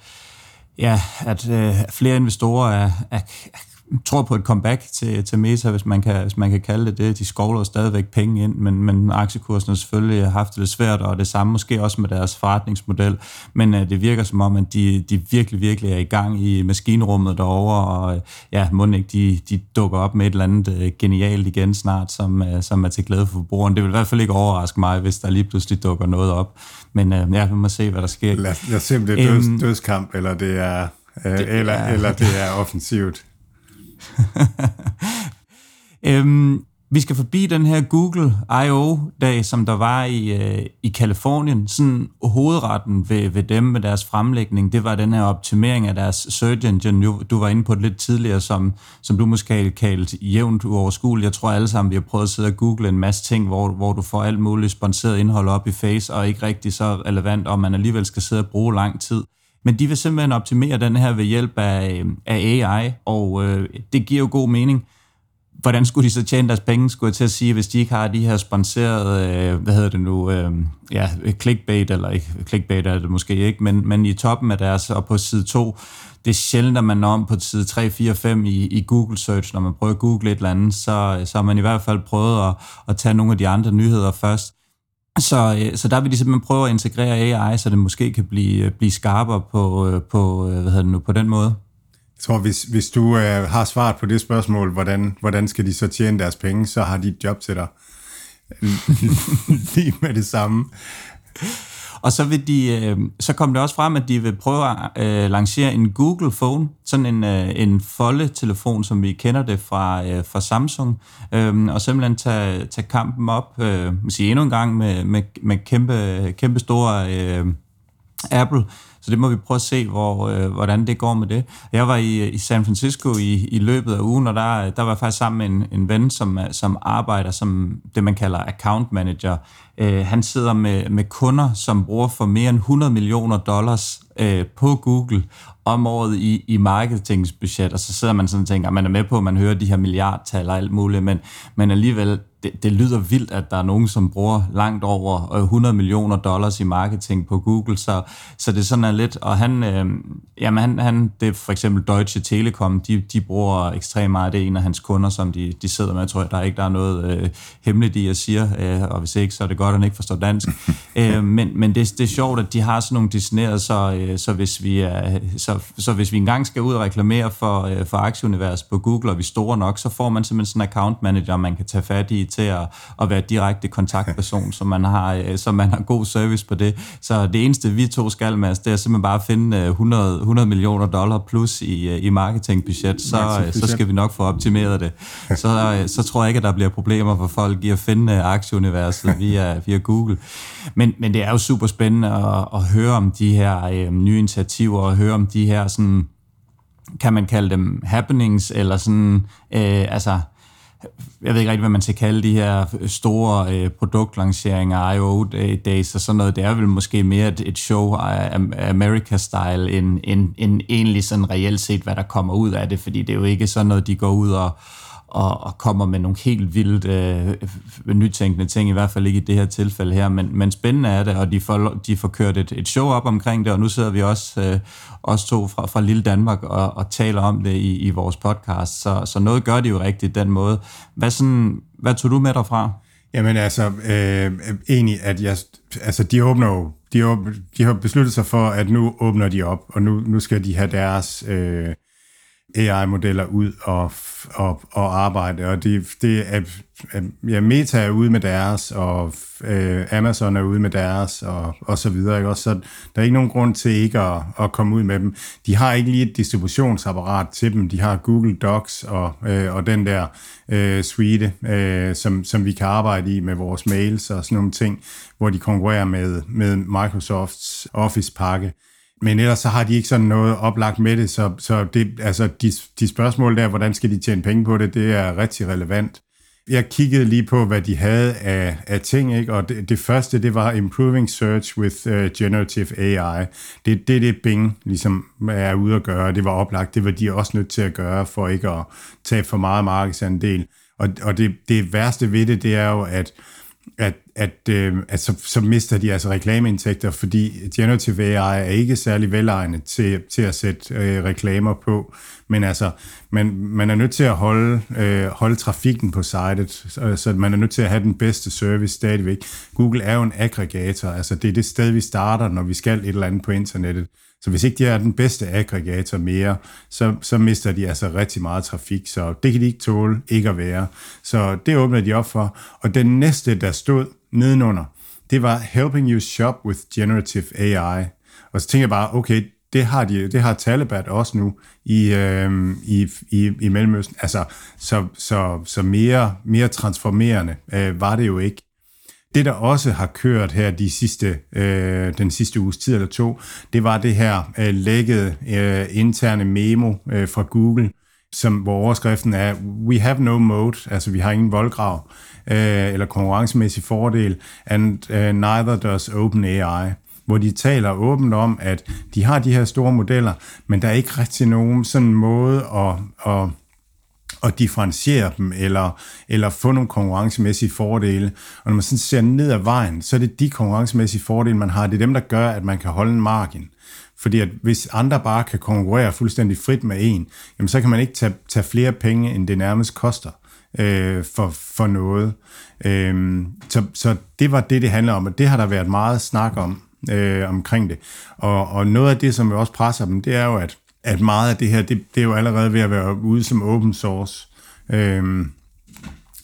ja, at øh, flere investorer er, er, tror på et comeback til, til Meta, hvis man, kan, hvis man kan kalde det det. De skovler stadigvæk penge ind, men, men aktiekursen har selvfølgelig haft det lidt svært, og det samme måske også med deres forretningsmodel. Men uh, det virker som om, at de, de virkelig, virkelig er i gang i maskinrummet derovre, og uh, ja, må ikke de, de dukker op med et eller andet uh, genialt igen snart, som, uh, som er til glæde for forbrugeren. Det vil i hvert fald ikke overraske mig, hvis der lige pludselig dukker noget op. Men uh, ja, vi må se, hvad der sker. Lad, lad os se, om det er døds, øhm, dødskamp, eller det er, uh, det eller, er, eller det er offensivt. øhm, vi skal forbi den her Google I.O.-dag, som der var i, øh, i Kalifornien. Sådan hovedretten ved, ved dem med deres fremlægning, det var den her optimering af deres search engine. Du, du var inde på det lidt tidligere, som, som du måske kaldt jævnt uoverskueligt. Jeg tror alle sammen, vi har prøvet at sidde og google en masse ting, hvor, hvor du får alt muligt sponsoreret indhold op i face, og ikke rigtig så relevant, og man alligevel skal sidde og bruge lang tid. Men de vil simpelthen optimere den her ved hjælp af, øh, af AI, og øh, det giver jo god mening. Hvordan skulle de så tjene deres penge, skulle jeg til at sige, hvis de ikke har de her sponserede, øh, hvad hedder det nu, øh, ja, clickbait, eller ikke, clickbait er det måske ikke, men, men i toppen af deres, og på side 2, det er sjældent, at man når om på side 3, 4, 5 i, i Google Search, når man prøver at google et eller andet, så, så har man i hvert fald prøvet at, at tage nogle af de andre nyheder først. Så, øh, så der vil de simpelthen prøve at integrere AI, så det måske kan blive, øh, blive skarpere på, øh, på, øh, hvad hedder det nu, på den måde. Jeg tror, hvis, hvis du øh, har svaret på det spørgsmål, hvordan, hvordan skal de så tjene deres penge, så har de et job til dig lige med det samme. Og så vil de, øh, så kom det også frem, at de vil prøve at øh, lancere en Google Phone, sådan en, øh, en foldetelefon, som vi kender det fra, øh, fra Samsung, øh, og simpelthen tage, tage kampen op, øh, sige endnu en gang med, med, med kæmpe, kæmpe store øh, Apple, så det må vi prøve at se, hvor, øh, hvordan det går med det. Jeg var i, i San Francisco i, i løbet af ugen, og der, der var jeg faktisk sammen med en, en ven, som, som arbejder som det, man kalder account manager. Øh, han sidder med, med kunder, som bruger for mere end 100 millioner dollars øh, på Google om året i, i marketingsbudget, og så sidder man sådan og tænker, at man er med på, at man hører de her milliardtal og alt muligt, men, men alligevel, det, det lyder vildt, at der er nogen, som bruger langt over øh, 100 millioner dollars i marketing på Google, så, så det sådan er lidt, og han, øh, jamen han, han, det er for eksempel Deutsche Telekom, de, de bruger ekstremt meget, det er en af hans kunder, som de, de sidder med, jeg. Tror, der er ikke der er noget øh, hemmeligt i, jeg siger, øh, og hvis ikke, så er det godt, at han ikke forstår dansk, øh, men, men det, det er sjovt, at de har sådan nogle designeret, så, øh, så, hvis vi er, så, så hvis vi engang skal ud og reklamere for, øh, for aktieunivers på Google, og vi er store nok, så får man simpelthen sådan en account manager, man kan tage fat i til at, at være direkte kontaktperson, så man, har, øh, så man har god service på det. Så det eneste, vi to skal med, det er simpelthen bare at finde 100, øh, 100 millioner dollar plus i, øh, i marketingbudget, så, så skal vi nok få optimeret det. Så, så tror jeg ikke, at der bliver problemer for folk i at finde aktieuniverset via, via Google. Men, men det er jo super spændende at, at høre om de her øh, nye initiativer, og høre om de her sådan, kan man kalde dem happenings, eller sådan, øh, altså, jeg ved ikke rigtig, hvad man skal kalde de her store øh, produktlanceringer, I.O. Øh, days og sådan noget. Det er vel måske mere et, et show af America-style, end, end, end egentlig sådan reelt set, hvad der kommer ud af det, fordi det er jo ikke sådan noget, de går ud og, og, og kommer med nogle helt vildt øh, nytænkende ting, i hvert fald ikke i det her tilfælde her, men, men spændende er det, og de får, de får kørt et, et show op omkring det, og nu sidder vi også, øh, også to fra, fra Lille Danmark og, og taler om det i, i vores podcast, så, så noget gør de jo rigtigt den måde. Hvad, sådan, hvad tog du med derfra? Jamen altså, øh, egentlig, at jeg, altså, de åbner jo, de, åbner, de har besluttet sig for, at nu åbner de op, og nu, nu skal de have deres øh, AI-modeller ud og, og, og arbejde, og det, det er, ja, Meta er ude med deres, og øh, Amazon er ude med deres, og, og så videre, ikke? Også, så der er ikke nogen grund til ikke at, at komme ud med dem. De har ikke lige et distributionsapparat til dem, de har Google Docs og, øh, og den der øh, suite, øh, som, som vi kan arbejde i med vores mails og sådan nogle ting, hvor de konkurrerer med, med Microsofts Office-pakke. Men ellers så har de ikke sådan noget oplagt med det, så, så det, altså de, de spørgsmål der, hvordan skal de tjene penge på det, det er rigtig relevant. Jeg kiggede lige på, hvad de havde af, af ting, ikke? og det, det første, det var Improving Search with uh, Generative AI. Det det, det Bing ligesom er ude at gøre, det var oplagt, det var de også nødt til at gøre, for ikke at tage for meget markedsandel. Og, og det, det værste ved det, det er jo, at at, at, øh, at så, så mister de altså reklameindtægter, fordi generative AI er ikke særlig velegnet til, til at sætte øh, reklamer på, men altså, man, man er nødt til at holde, øh, holde trafikken på sitet, så, så man er nødt til at have den bedste service stadigvæk. Google er jo en aggregator, altså det er det sted, vi starter, når vi skal et eller andet på internettet. Så hvis ikke de er den bedste aggregator mere, så, så mister de altså rigtig meget trafik, så det kan de ikke tåle ikke at være. Så det åbner de op for. Og den næste, der stod nedenunder, det var Helping You Shop with Generative AI. Og så tænker jeg bare, okay, det har, de, det har Taliban også nu i, øh, i, i, i Mellemøsten. Altså, så, så, så mere, mere transformerende øh, var det jo ikke. Det, der også har kørt her de sidste, øh, den sidste uges tid eller to, det var det her øh, lækkede øh, interne memo øh, fra Google, som, hvor overskriften er, we have no mode, altså vi har ingen voldgrav øh, eller konkurrencemæssig fordel, and uh, neither does OpenAI. hvor de taler åbent om, at de har de her store modeller, men der er ikke rigtig nogen sådan måde at, at at differentiere dem, eller, eller få nogle konkurrencemæssige fordele. Og når man sådan ser ned ad vejen, så er det de konkurrencemæssige fordele, man har. Det er dem, der gør, at man kan holde en margin. Fordi at hvis andre bare kan konkurrere fuldstændig frit med en, jamen så kan man ikke tage, tage flere penge, end det nærmest koster øh, for, for noget. Øh, så, så det var det, det handler om, og det har der været meget snak om øh, omkring det. Og, og noget af det, som også presser dem, det er jo, at, at meget af det her, det, det er jo allerede ved at være ude som open source. Øhm,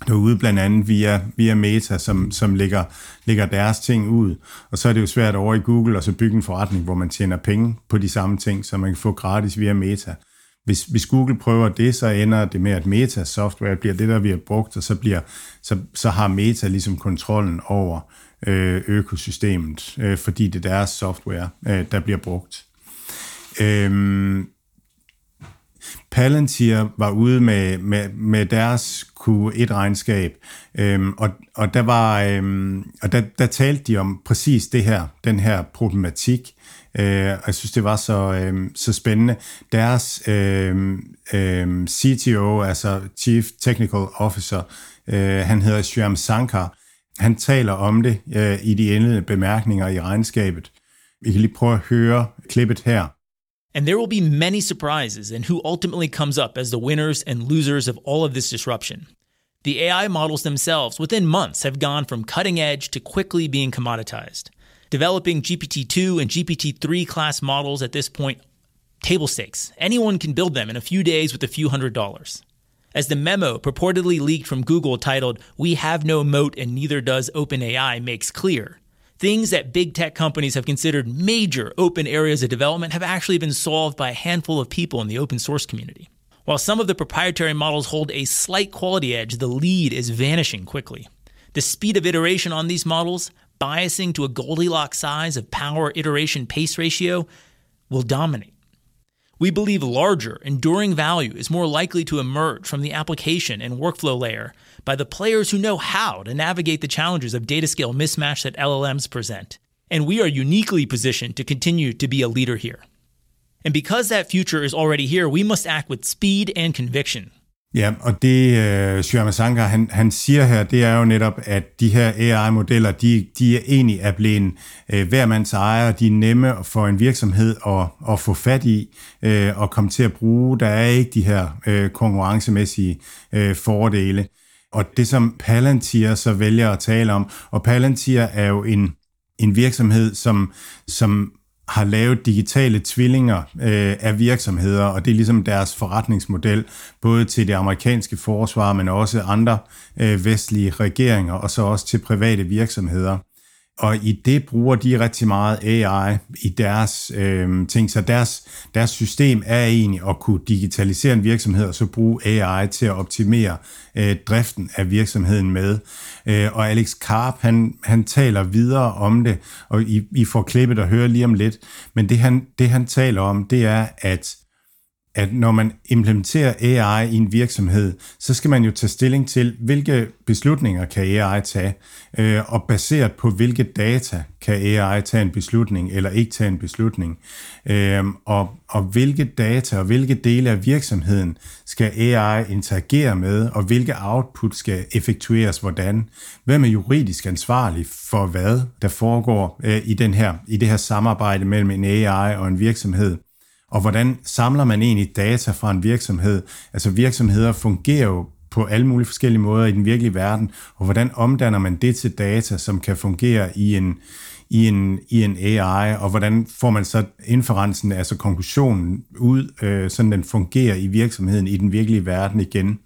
derude blandt andet via, via Meta, som, som lægger, lægger deres ting ud. Og så er det jo svært over i Google og så bygge en forretning, hvor man tjener penge på de samme ting, som man kan få gratis via Meta. Hvis, hvis Google prøver det, så ender det med, at Meta-software bliver det, der vi har brugt, og så, bliver, så, så har Meta ligesom kontrollen over øh, økosystemet, øh, fordi det er deres software, øh, der bliver brugt. Øhm, Palantir var ude med, med, med deres Q1-regnskab, øhm, og, og, der, var, øhm, og der, der talte de om præcis det her, den her problematik, øh, og jeg synes, det var så, øhm, så spændende. Deres øhm, øhm, CTO, altså Chief Technical Officer, øh, han hedder Shyam Sankar, han taler om det øh, i de endelige bemærkninger i regnskabet. Vi kan lige prøve at høre klippet her. And there will be many surprises in who ultimately comes up as the winners and losers of all of this disruption. The AI models themselves, within months, have gone from cutting edge to quickly being commoditized. Developing GPT 2 and GPT 3 class models at this point, table stakes. Anyone can build them in a few days with a few hundred dollars. As the memo purportedly leaked from Google titled, We Have No Moat and Neither Does OpenAI makes clear, Things that big tech companies have considered major open areas of development have actually been solved by a handful of people in the open source community. While some of the proprietary models hold a slight quality edge, the lead is vanishing quickly. The speed of iteration on these models, biasing to a Goldilocks size of power iteration pace ratio, will dominate. We believe larger, enduring value is more likely to emerge from the application and workflow layer by the players who know how to navigate the challenges of data scale mismatch that LLMs present. And we are uniquely positioned to continue to be a leader here. And because that future is already here, we must act with speed and conviction. Ja, og det uh, Shyama Sankar, han, han siger her, det er jo netop, at de her AI-modeller, de, de er egentlig er blevet uh, hver mands ejer, de er nemme for en virksomhed at, at få fat i uh, og komme til at bruge. Der er ikke de her uh, konkurrencemæssige uh, fordele. Og det, som Palantir så vælger at tale om, og Palantir er jo en, en virksomhed, som, som har lavet digitale tvillinger øh, af virksomheder, og det er ligesom deres forretningsmodel, både til det amerikanske forsvar, men også andre øh, vestlige regeringer, og så også til private virksomheder. Og i det bruger de rigtig meget AI i deres øh, ting, så deres, deres system er egentlig at kunne digitalisere en virksomhed, og så bruge AI til at optimere øh, driften af virksomheden med. Øh, og Alex Karp, han, han taler videre om det, og I, I får klippet og høre lige om lidt, men det han, det han taler om, det er, at at når man implementerer AI i en virksomhed, så skal man jo tage stilling til, hvilke beslutninger kan AI tage, øh, og baseret på hvilke data kan AI tage en beslutning eller ikke tage en beslutning, øhm, og, og hvilke data og hvilke dele af virksomheden skal AI interagere med, og hvilke output skal effektueres hvordan. Hvem er juridisk ansvarlig for hvad, der foregår øh, i, den her, i det her samarbejde mellem en AI og en virksomhed og hvordan samler man egentlig data fra en virksomhed? Altså virksomheder fungerer jo på alle mulige forskellige måder i den virkelige verden, og hvordan omdanner man det til data, som kan fungere i en, i en, i en AI, og hvordan får man så inferensen, altså konklusionen ud, øh, sådan den fungerer i virksomheden i den virkelige verden igen.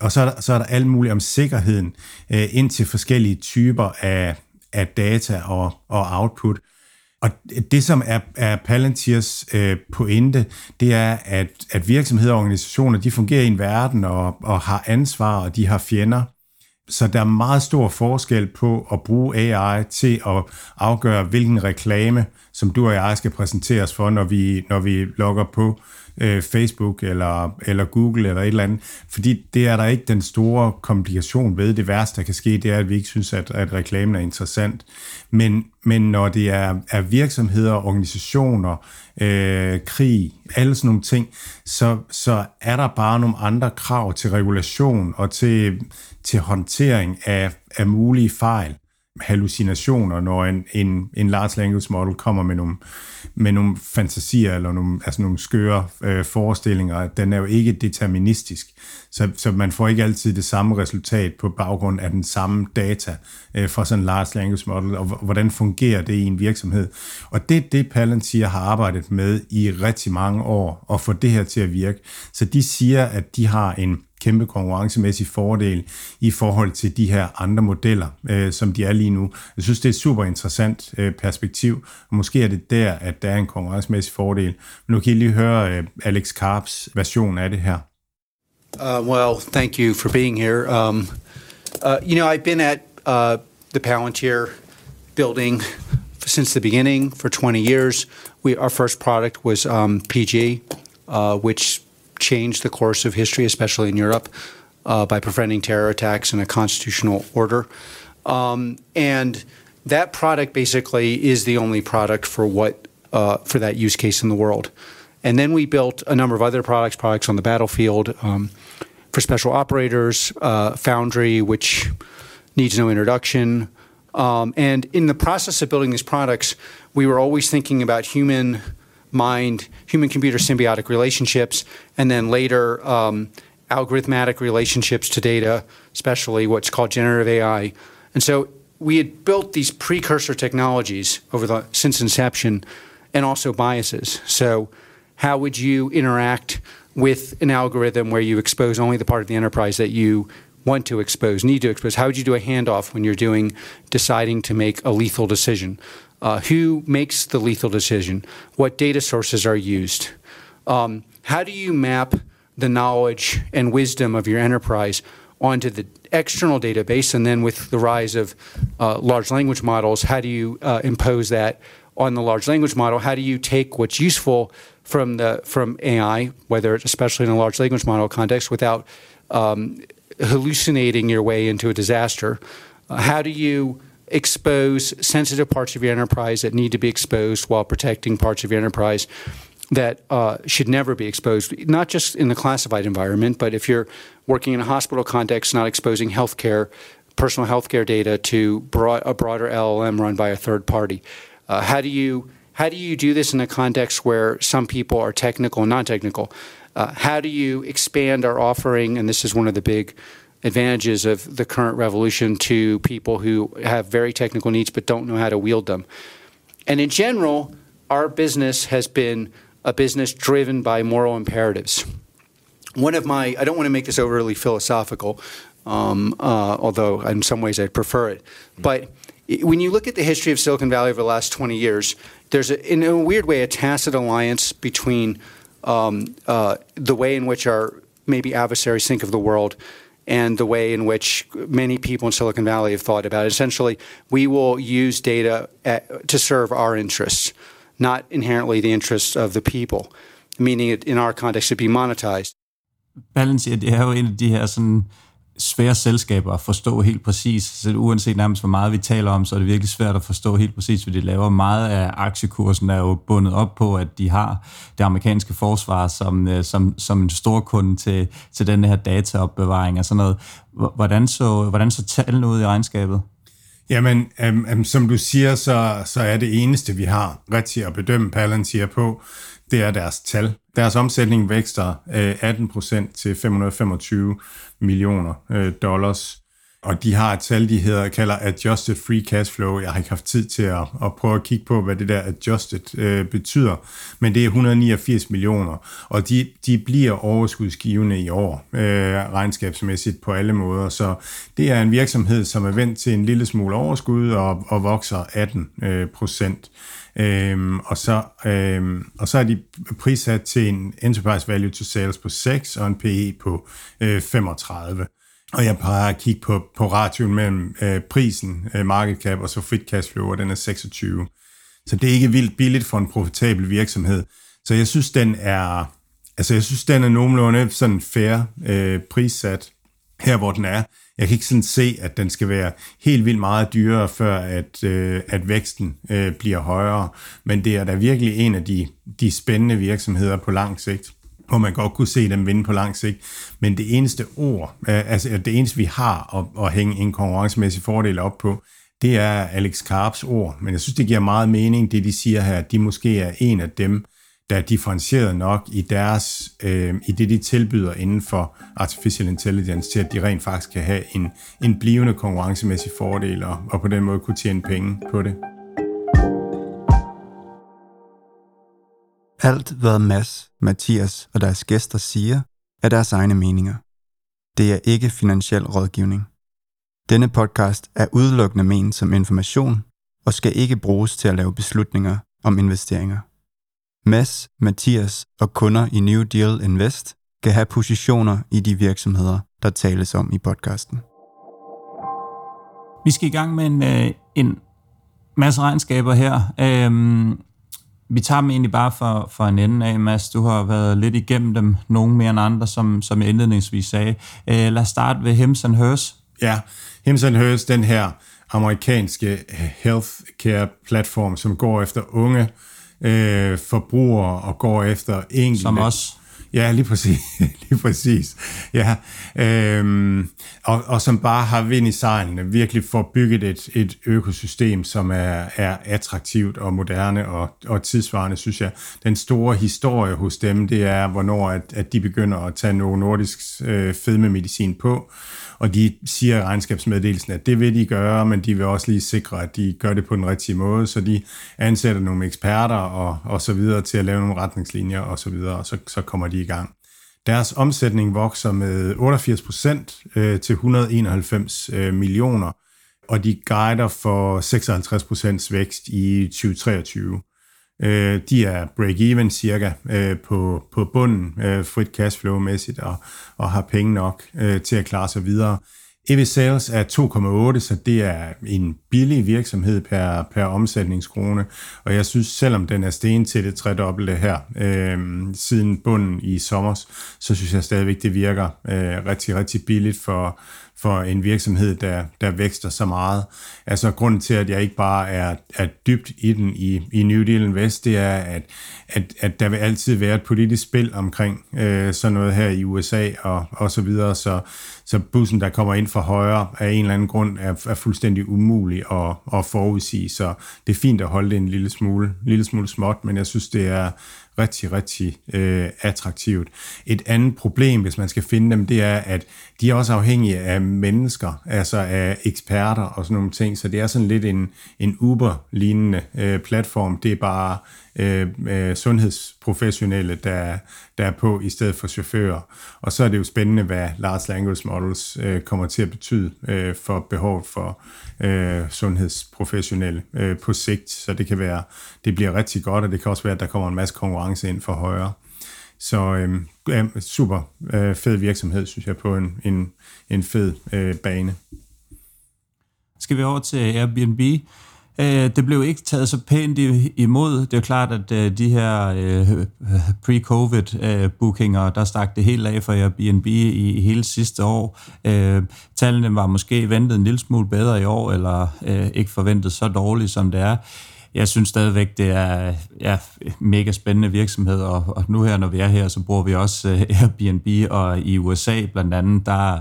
Og så er der, så er der alt muligt om sikkerheden øh, ind til forskellige typer af, af data og, og output. Og det, som er, er Palantirs øh, pointe, det er, at, at virksomheder og organisationer, de fungerer i en verden og, og har ansvar, og de har fjender. Så der er meget stor forskel på at bruge AI til at afgøre, hvilken reklame, som du og jeg skal præsenteres for, når vi, når vi logger på øh, Facebook eller, eller Google eller et eller andet. Fordi det er der ikke den store komplikation ved. Det værste, der kan ske, det er, at vi ikke synes, at, at reklamen er interessant. Men, men når det er, er virksomheder, organisationer, øh, krig, alle sådan nogle ting, så, så er der bare nogle andre krav til regulation og til, til håndtering af, af mulige fejl hallucinationer, når en, en, en large language model kommer med nogle, med nogle fantasier eller nogle, altså nogle skøre øh, forestillinger. Den er jo ikke deterministisk, så, så man får ikke altid det samme resultat på baggrund af den samme data øh, fra sådan en large language model, og hvordan fungerer det i en virksomhed. Og det er det, Palantir har arbejdet med i rigtig mange år, at få det her til at virke. Så de siger, at de har en kæmpe konkurrencemæssig fordel i forhold til de her andre modeller, øh, som de er lige nu. Jeg synes, det er et super interessant øh, perspektiv, og måske er det der, at der er en konkurrencemæssig fordel. Men nu kan I lige høre øh, Alex Karps version af det her. Uh, well, thank you for being here. Um, uh, you know, I've been at uh, the Palantir building since the beginning for 20 years. We, our first product was um, PG, uh, which changed the course of history, especially in Europe, uh, by preventing terror attacks and a constitutional order. Um, and that product basically is the only product for what uh, for that use case in the world. And then we built a number of other products, products on the battlefield um, for special operators, uh, Foundry, which needs no introduction. Um, and in the process of building these products, we were always thinking about human mind, human computer symbiotic relationships, and then later um, algorithmic relationships to data, especially what's called generative AI. And so we had built these precursor technologies over the since inception and also biases. So how would you interact with an algorithm where you expose only the part of the enterprise that you want to expose, need to expose? How would you do a handoff when you're doing deciding to make a lethal decision? Uh, who makes the lethal decision? What data sources are used? Um, how do you map the knowledge and wisdom of your enterprise onto the external database? And then with the rise of uh, large language models, how do you uh, impose that on the large language model? How do you take what's useful from the from AI, whether it's especially in a large language model context, without um, hallucinating your way into a disaster? Uh, how do you expose sensitive parts of your enterprise that need to be exposed while protecting parts of your enterprise that uh, should never be exposed, not just in the classified environment, but if you're working in a hospital context, not exposing healthcare, personal healthcare data to broad, a broader LLM run by a third party. Uh, how do you how do you do this in a context where some people are technical and non-technical? Uh, how do you expand our offering? And this is one of the big advantages of the current revolution to people who have very technical needs but don't know how to wield them. And in general, our business has been a business driven by moral imperatives. One of my, I don't want to make this overly philosophical, um, uh, although in some ways I'd prefer it, but when you look at the history of Silicon Valley over the last 20 years, there's, a, in a weird way, a tacit alliance between um, uh, the way in which our maybe adversaries think of the world and the way in which many people in Silicon Valley have thought about it. Essentially, we will use data at, to serve our interests, not inherently the interests of the people, meaning it, in our context, should be monetized. Balance, det er jo en af de svære selskaber at forstå helt præcis. Så uanset nærmest hvor meget vi taler om, så er det virkelig svært at forstå helt præcis, hvad de laver. Meget af aktiekursen er jo bundet op på, at de har det amerikanske forsvar som, øh, som, som en stor kunde til, til den her dataopbevaring og sådan noget. Hvordan så, hvordan så tallene ud i regnskabet? Jamen, øhm, øhm, som du siger, så, så er det eneste, vi har ret til at bedømme Palantir på, det er deres tal. Deres omsætning vækster øh, 18% til 525 millioner øh, dollars. Og de har et tal, de hedder, kalder Adjusted Free Cash Flow. Jeg har ikke haft tid til at, at prøve at kigge på, hvad det der Adjusted øh, betyder. Men det er 189 millioner, og de, de bliver overskudsgivende i år, øh, regnskabsmæssigt på alle måder. Så det er en virksomhed, som er vendt til en lille smule overskud og, og vokser 18 øh, procent. Øhm, og, så, øhm, og så er de prissat til en enterprise value to sales på 6 og en PE på øh, 35. Og jeg plejer at kigge på, på ratioen mellem øh, prisen, øh, market cap og så free cash flow, og den er 26. Så det er ikke vildt billigt for en profitabel virksomhed. Så jeg synes, den er, altså jeg synes, den er nogenlunde sådan fair øh, prissat her, hvor den er jeg kan ikke sådan se, at den skal være helt vildt meget dyrere, før at, øh, at væksten øh, bliver højere. Men det er da virkelig en af de, de spændende virksomheder på lang sigt hvor man godt kunne se dem vinde på lang sigt. Men det eneste ord, øh, altså det eneste vi har at, at hænge en konkurrencemæssig fordel op på, det er Alex Karps ord. Men jeg synes, det giver meget mening, det de siger her, at de måske er en af dem, der er differentieret nok i deres øh, i det, de tilbyder inden for artificial intelligence, til at de rent faktisk kan have en, en blivende konkurrencemæssig fordel, og, og på den måde kunne tjene penge på det. Alt, hvad Mads, Mathias og deres gæster siger, er deres egne meninger. Det er ikke finansiel rådgivning. Denne podcast er udelukkende ment som information og skal ikke bruges til at lave beslutninger om investeringer. Mads, Mathias og kunder i New Deal Invest kan have positioner i de virksomheder, der tales om i podcasten. Vi skal i gang med en, øh, en masse regnskaber her. Øhm, vi tager dem egentlig bare for, for en ende af, Mads. Du har været lidt igennem dem, nogen mere end andre, som, som jeg indledningsvis sagde. Øh, lad os starte ved Hims Hers. Ja, Hims Hers, den her amerikanske healthcare platform, som går efter unge øh, forbrugere og går efter enkelte... Som os. Ja, lige præcis. lige præcis. Ja. Øhm, og, og som bare har vind i sejlene, virkelig får bygget et, et økosystem, som er, er attraktivt og moderne og, og tidsvarende, synes jeg. Den store historie hos dem, det er, hvornår at, at de begynder at tage noget nordisk øh, fedmemedicin på og de siger i regnskabsmeddelelsen, at det vil de gøre, men de vil også lige sikre, at de gør det på den rigtige måde, så de ansætter nogle eksperter og, og så videre til at lave nogle retningslinjer og så videre, og så, så kommer de i gang. Deres omsætning vokser med 88 procent øh, til 191 øh, millioner, og de guider for 56 procents vækst i 2023. Øh, de er break-even cirka øh, på, på bunden, øh, frit cashflow-mæssigt, og, og har penge nok øh, til at klare sig videre. EV Sales er 2,8, så det er en billig virksomhed per, per omsætningskrone, og jeg synes, selvom den er sten til det tredobbelte her øh, siden bunden i sommer, så synes jeg stadigvæk, det virker øh, rigtig, rigtig billigt for, for en virksomhed, der, der vækster så meget. Altså grunden til, at jeg ikke bare er, er dybt i den i, i New Deal Invest, det er, at, at, at der vil altid være et politisk spil omkring øh, sådan noget her i USA og, og så videre, så, så bussen, der kommer ind fra højre, af en eller anden grund er, er fuldstændig umulig at, at forudsige, så det er fint at holde det en lille smule, lille smule småt, men jeg synes, det er rigtig, rigtig øh, attraktivt. Et andet problem, hvis man skal finde dem, det er, at de er også afhængige af mennesker, altså af eksperter og sådan nogle ting, så det er sådan lidt en, en Uber-lignende øh, platform. Det er bare øh, øh, sundhedsprofessionelle, der, der er på i stedet for chauffører. Og så er det jo spændende, hvad large language models øh, kommer til at betyde øh, for behovet for øh, sundhedsprofessionelle øh, på sigt. Så det kan være, det bliver rigtig godt, og det kan også være, at der kommer en masse konkurrence ind for højre. Så øh, super øh, fed virksomhed, synes jeg, på en, en, en fed øh, bane. Skal vi over til Airbnb? Øh, det blev ikke taget så pænt imod. Det er klart, at øh, de her øh, pre-covid-bookinger, øh, der stak det helt af for Airbnb i hele sidste år. Øh, tallene var måske ventet en lille smule bedre i år, eller øh, ikke forventet så dårligt, som det er jeg synes stadigvæk, det er ja, mega spændende virksomhed, og, og nu her, når vi er her, så bruger vi også Airbnb, og i USA blandt andet, der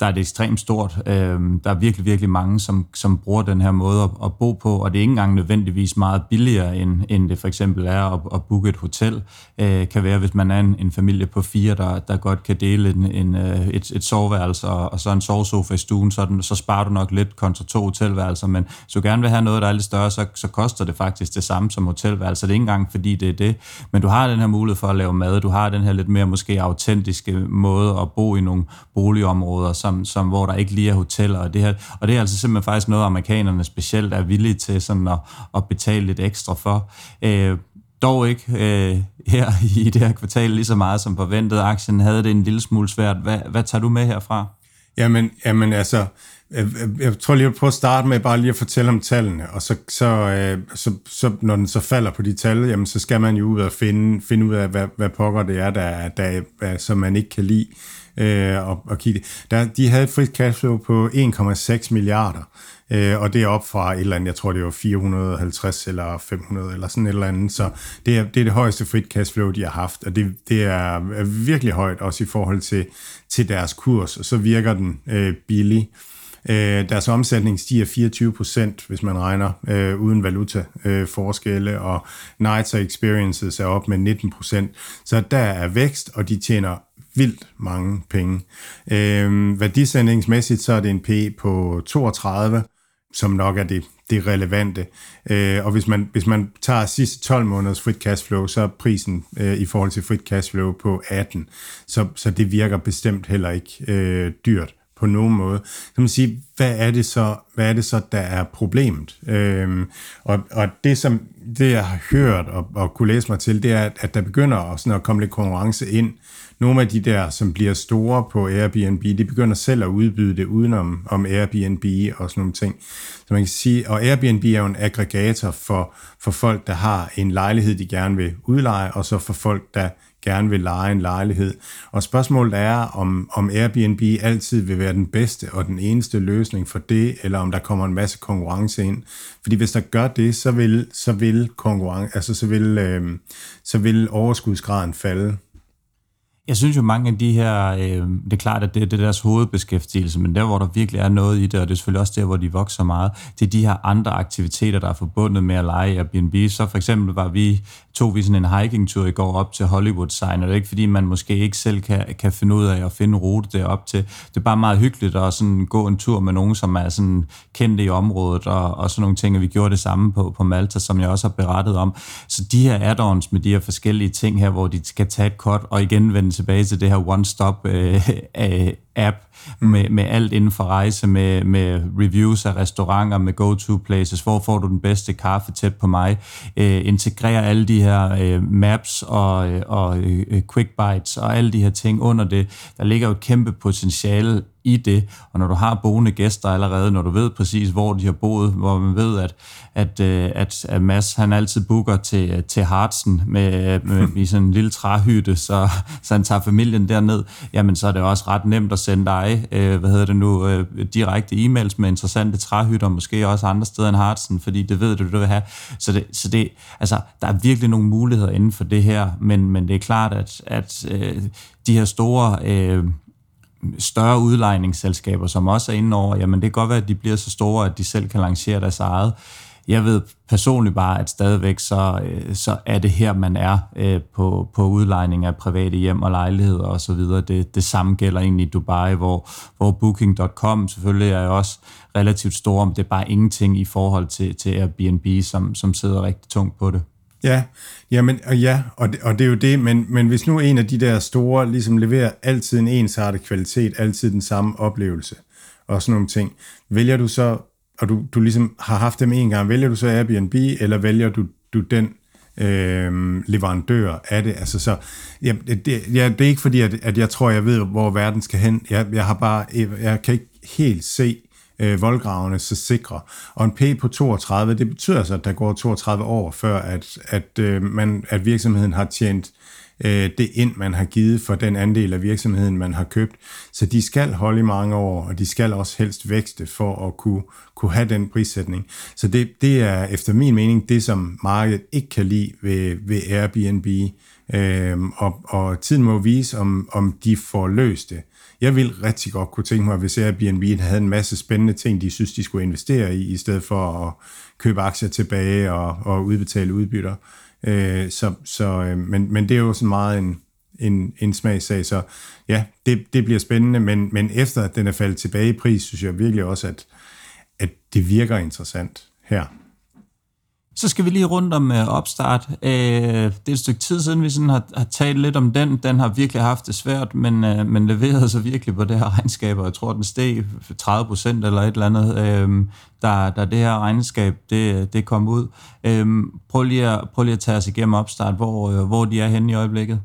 der er det ekstremt stort. Øh, der er virkelig, virkelig mange, som, som bruger den her måde at, at bo på, og det er ikke engang nødvendigvis meget billigere, end, end det for eksempel er at, at booke et hotel. Øh, kan være, hvis man er en, en familie på fire, der, der godt kan dele en, en, øh, et, et soveværelse og, og så en sovesofa i stuen, så, den, så sparer du nok lidt kontra to hotelværelser, men hvis du gerne vil have noget, der er lidt større, så, så koster det faktisk det samme som hotelværelse. Det er ikke engang fordi det er det, men du har den her mulighed for at lave mad, du har den her lidt mere måske autentiske måde at bo i nogle boligområder, som, som, hvor der ikke lige er hoteller. Og det, her, og det er altså simpelthen faktisk noget, amerikanerne specielt er villige til sådan at, at betale lidt ekstra for. Øh, dog ikke øh, her i det her kvartal lige så meget som forventet. Aktien havde det en lille smule svært. Hvad, hvad tager du med herfra? Jamen, jamen altså, jeg, jeg tror lige, at prøve at starte med bare lige at fortælle om tallene, og så, så, øh, så, så når den så falder på de tal, jamen, så skal man jo ud og finde, finde ud af, hvad, hvad pokker det er, der, der, der, som man ikke kan lide øh, og, og kigge. Der, de havde et frit cashflow på 1,6 milliarder, øh, og det er op fra et eller andet, jeg tror det var 450 eller 500 eller sådan et eller andet, så det er det, er det højeste frit cashflow, de har haft, og det, det er virkelig højt også i forhold til, til deres kurs, og så virker den øh, billig. Øh, deres omsætning stiger 24 procent, hvis man regner øh, uden valutaforskelle, øh, og Nights og Experiences er op med 19 procent. Så der er vækst, og de tjener vildt mange penge. Øh, værdisendingsmæssigt så er det en P på 32, som nok er det, det relevante. Øh, og hvis man, hvis man tager sidste 12 måneders frit cash flow, så er prisen øh, i forhold til frit cash flow på 18. Så, så det virker bestemt heller ikke øh, dyrt på nogen måde. Så man sige, hvad er det så, hvad er det så der er problemet? Øhm, og, og det, som det, jeg har hørt og, og kunne læse mig til, det er, at der begynder at, sådan at komme lidt konkurrence ind. Nogle af de der, som bliver store på Airbnb, de begynder selv at udbyde det udenom om Airbnb og sådan nogle ting. Så man kan sige, og Airbnb er jo en aggregator for, for folk, der har en lejlighed, de gerne vil udleje, og så for folk, der gerne vil lege en lejlighed. Og spørgsmålet er, om, om Airbnb altid vil være den bedste og den eneste løsning for det, eller om der kommer en masse konkurrence ind. Fordi hvis der gør det, så vil, så vil, konkurrence, altså så vil, øh, så vil overskudsgraden falde. Jeg synes jo, mange af de her, øh, det er klart, at det, det er deres hovedbeskæftigelse, men der, hvor der virkelig er noget i det, og det er selvfølgelig også der, hvor de vokser meget, det er de her andre aktiviteter, der er forbundet med at lege Airbnb. Så for eksempel var vi, tog vi sådan en hikingtur i går op til Hollywood Sign, og det er ikke fordi, man måske ikke selv kan, kan finde ud af at finde en rute derop til. Det er bare meget hyggeligt at sådan gå en tur med nogen, som er sådan kendte i området, og, og sådan nogle ting, og vi gjorde det samme på, på Malta, som jeg også har berettet om. Så de her add-ons med de her forskellige ting her, hvor de skal tage et cut og igen vende tilbage til det her one-stop øh, øh, app med, med alt inden for rejse, med, med reviews af restauranter, med go-to-places, hvor får du den bedste kaffe tæt på mig, øh, integrerer alle de her øh, maps og, øh, og øh, øh, quick bites og alle de her ting under det. Der ligger jo et kæmpe potentiale i det, og når du har boende gæster allerede, når du ved præcis, hvor de har boet, hvor man ved, at, at, øh, at, at Mads, han altid booker til, øh, til Hartsen med, med, i sådan en lille træhytte, så, så han tager familien derned, jamen så er det også ret nemt at sende dig, øh, hvad hedder det nu, øh, direkte e-mails med interessante træhytter, måske også andre steder end Hartsen, fordi det ved du, du vil have. Så det, så det altså, der er virkelig nogle muligheder inden for det her, men, men det er klart, at, at øh, de her store... Øh, større udlejningsselskaber, som også er inde over, jamen det kan godt være, at de bliver så store, at de selv kan lancere deres eget. Jeg ved personligt bare, at stadigvæk så, øh, så er det her, man er øh, på, på udlejning af private hjem og lejligheder og så videre. Det, det samme gælder egentlig i Dubai, hvor, hvor Booking.com selvfølgelig er også relativt stor, men det er bare ingenting i forhold til, til Airbnb, som, som sidder rigtig tungt på det. Ja, jamen, og ja og, det, og det er jo det, men, men hvis nu en af de der store ligesom leverer altid en ensartet kvalitet, altid den samme oplevelse og sådan nogle ting, vælger du så, og du, du ligesom har haft dem en gang, vælger du så Airbnb, eller vælger du, du den øh, leverandør af det? Altså så, ja, det, ja, det er ikke fordi, at, at jeg tror, jeg ved, hvor verden skal hen. Jeg, jeg har bare, jeg, kan ikke helt se, øh, voldgravene så sikre. Og en P på 32, det betyder så, at der går 32 år, før at, at, øh, man, at virksomheden har tjent øh, det ind, man har givet for den andel af virksomheden, man har købt. Så de skal holde i mange år, og de skal også helst vækste for at kunne, kunne have den prissætning. Så det, det er efter min mening det, som markedet ikke kan lide ved, ved Airbnb. Øhm, og, og tiden må vise, om, om de får løst det. Jeg vil rigtig godt kunne tænke mig, hvis Airbnb havde en masse spændende ting, de synes, de skulle investere i, i stedet for at købe aktier tilbage og, og udbetale udbytter. Øh, så, så, øh, men, men det er jo sådan meget en, en, en smagsag, så ja, det, det bliver spændende, men, men efter at den er faldet tilbage i pris, synes jeg virkelig også, at, at det virker interessant her. Så skal vi lige rundt om øh, opstart. Øh, det er et stykke tid siden, vi sådan har, har talt lidt om den. Den har virkelig haft det svært, men, øh, men leverede sig virkelig på det her regnskab, og jeg tror, den steg 30 procent eller et eller andet, øh, da, da det her regnskab det, det kom ud. Øh, prøv, lige at, prøv lige at tage os igennem opstart, hvor, øh, hvor de er henne i øjeblikket.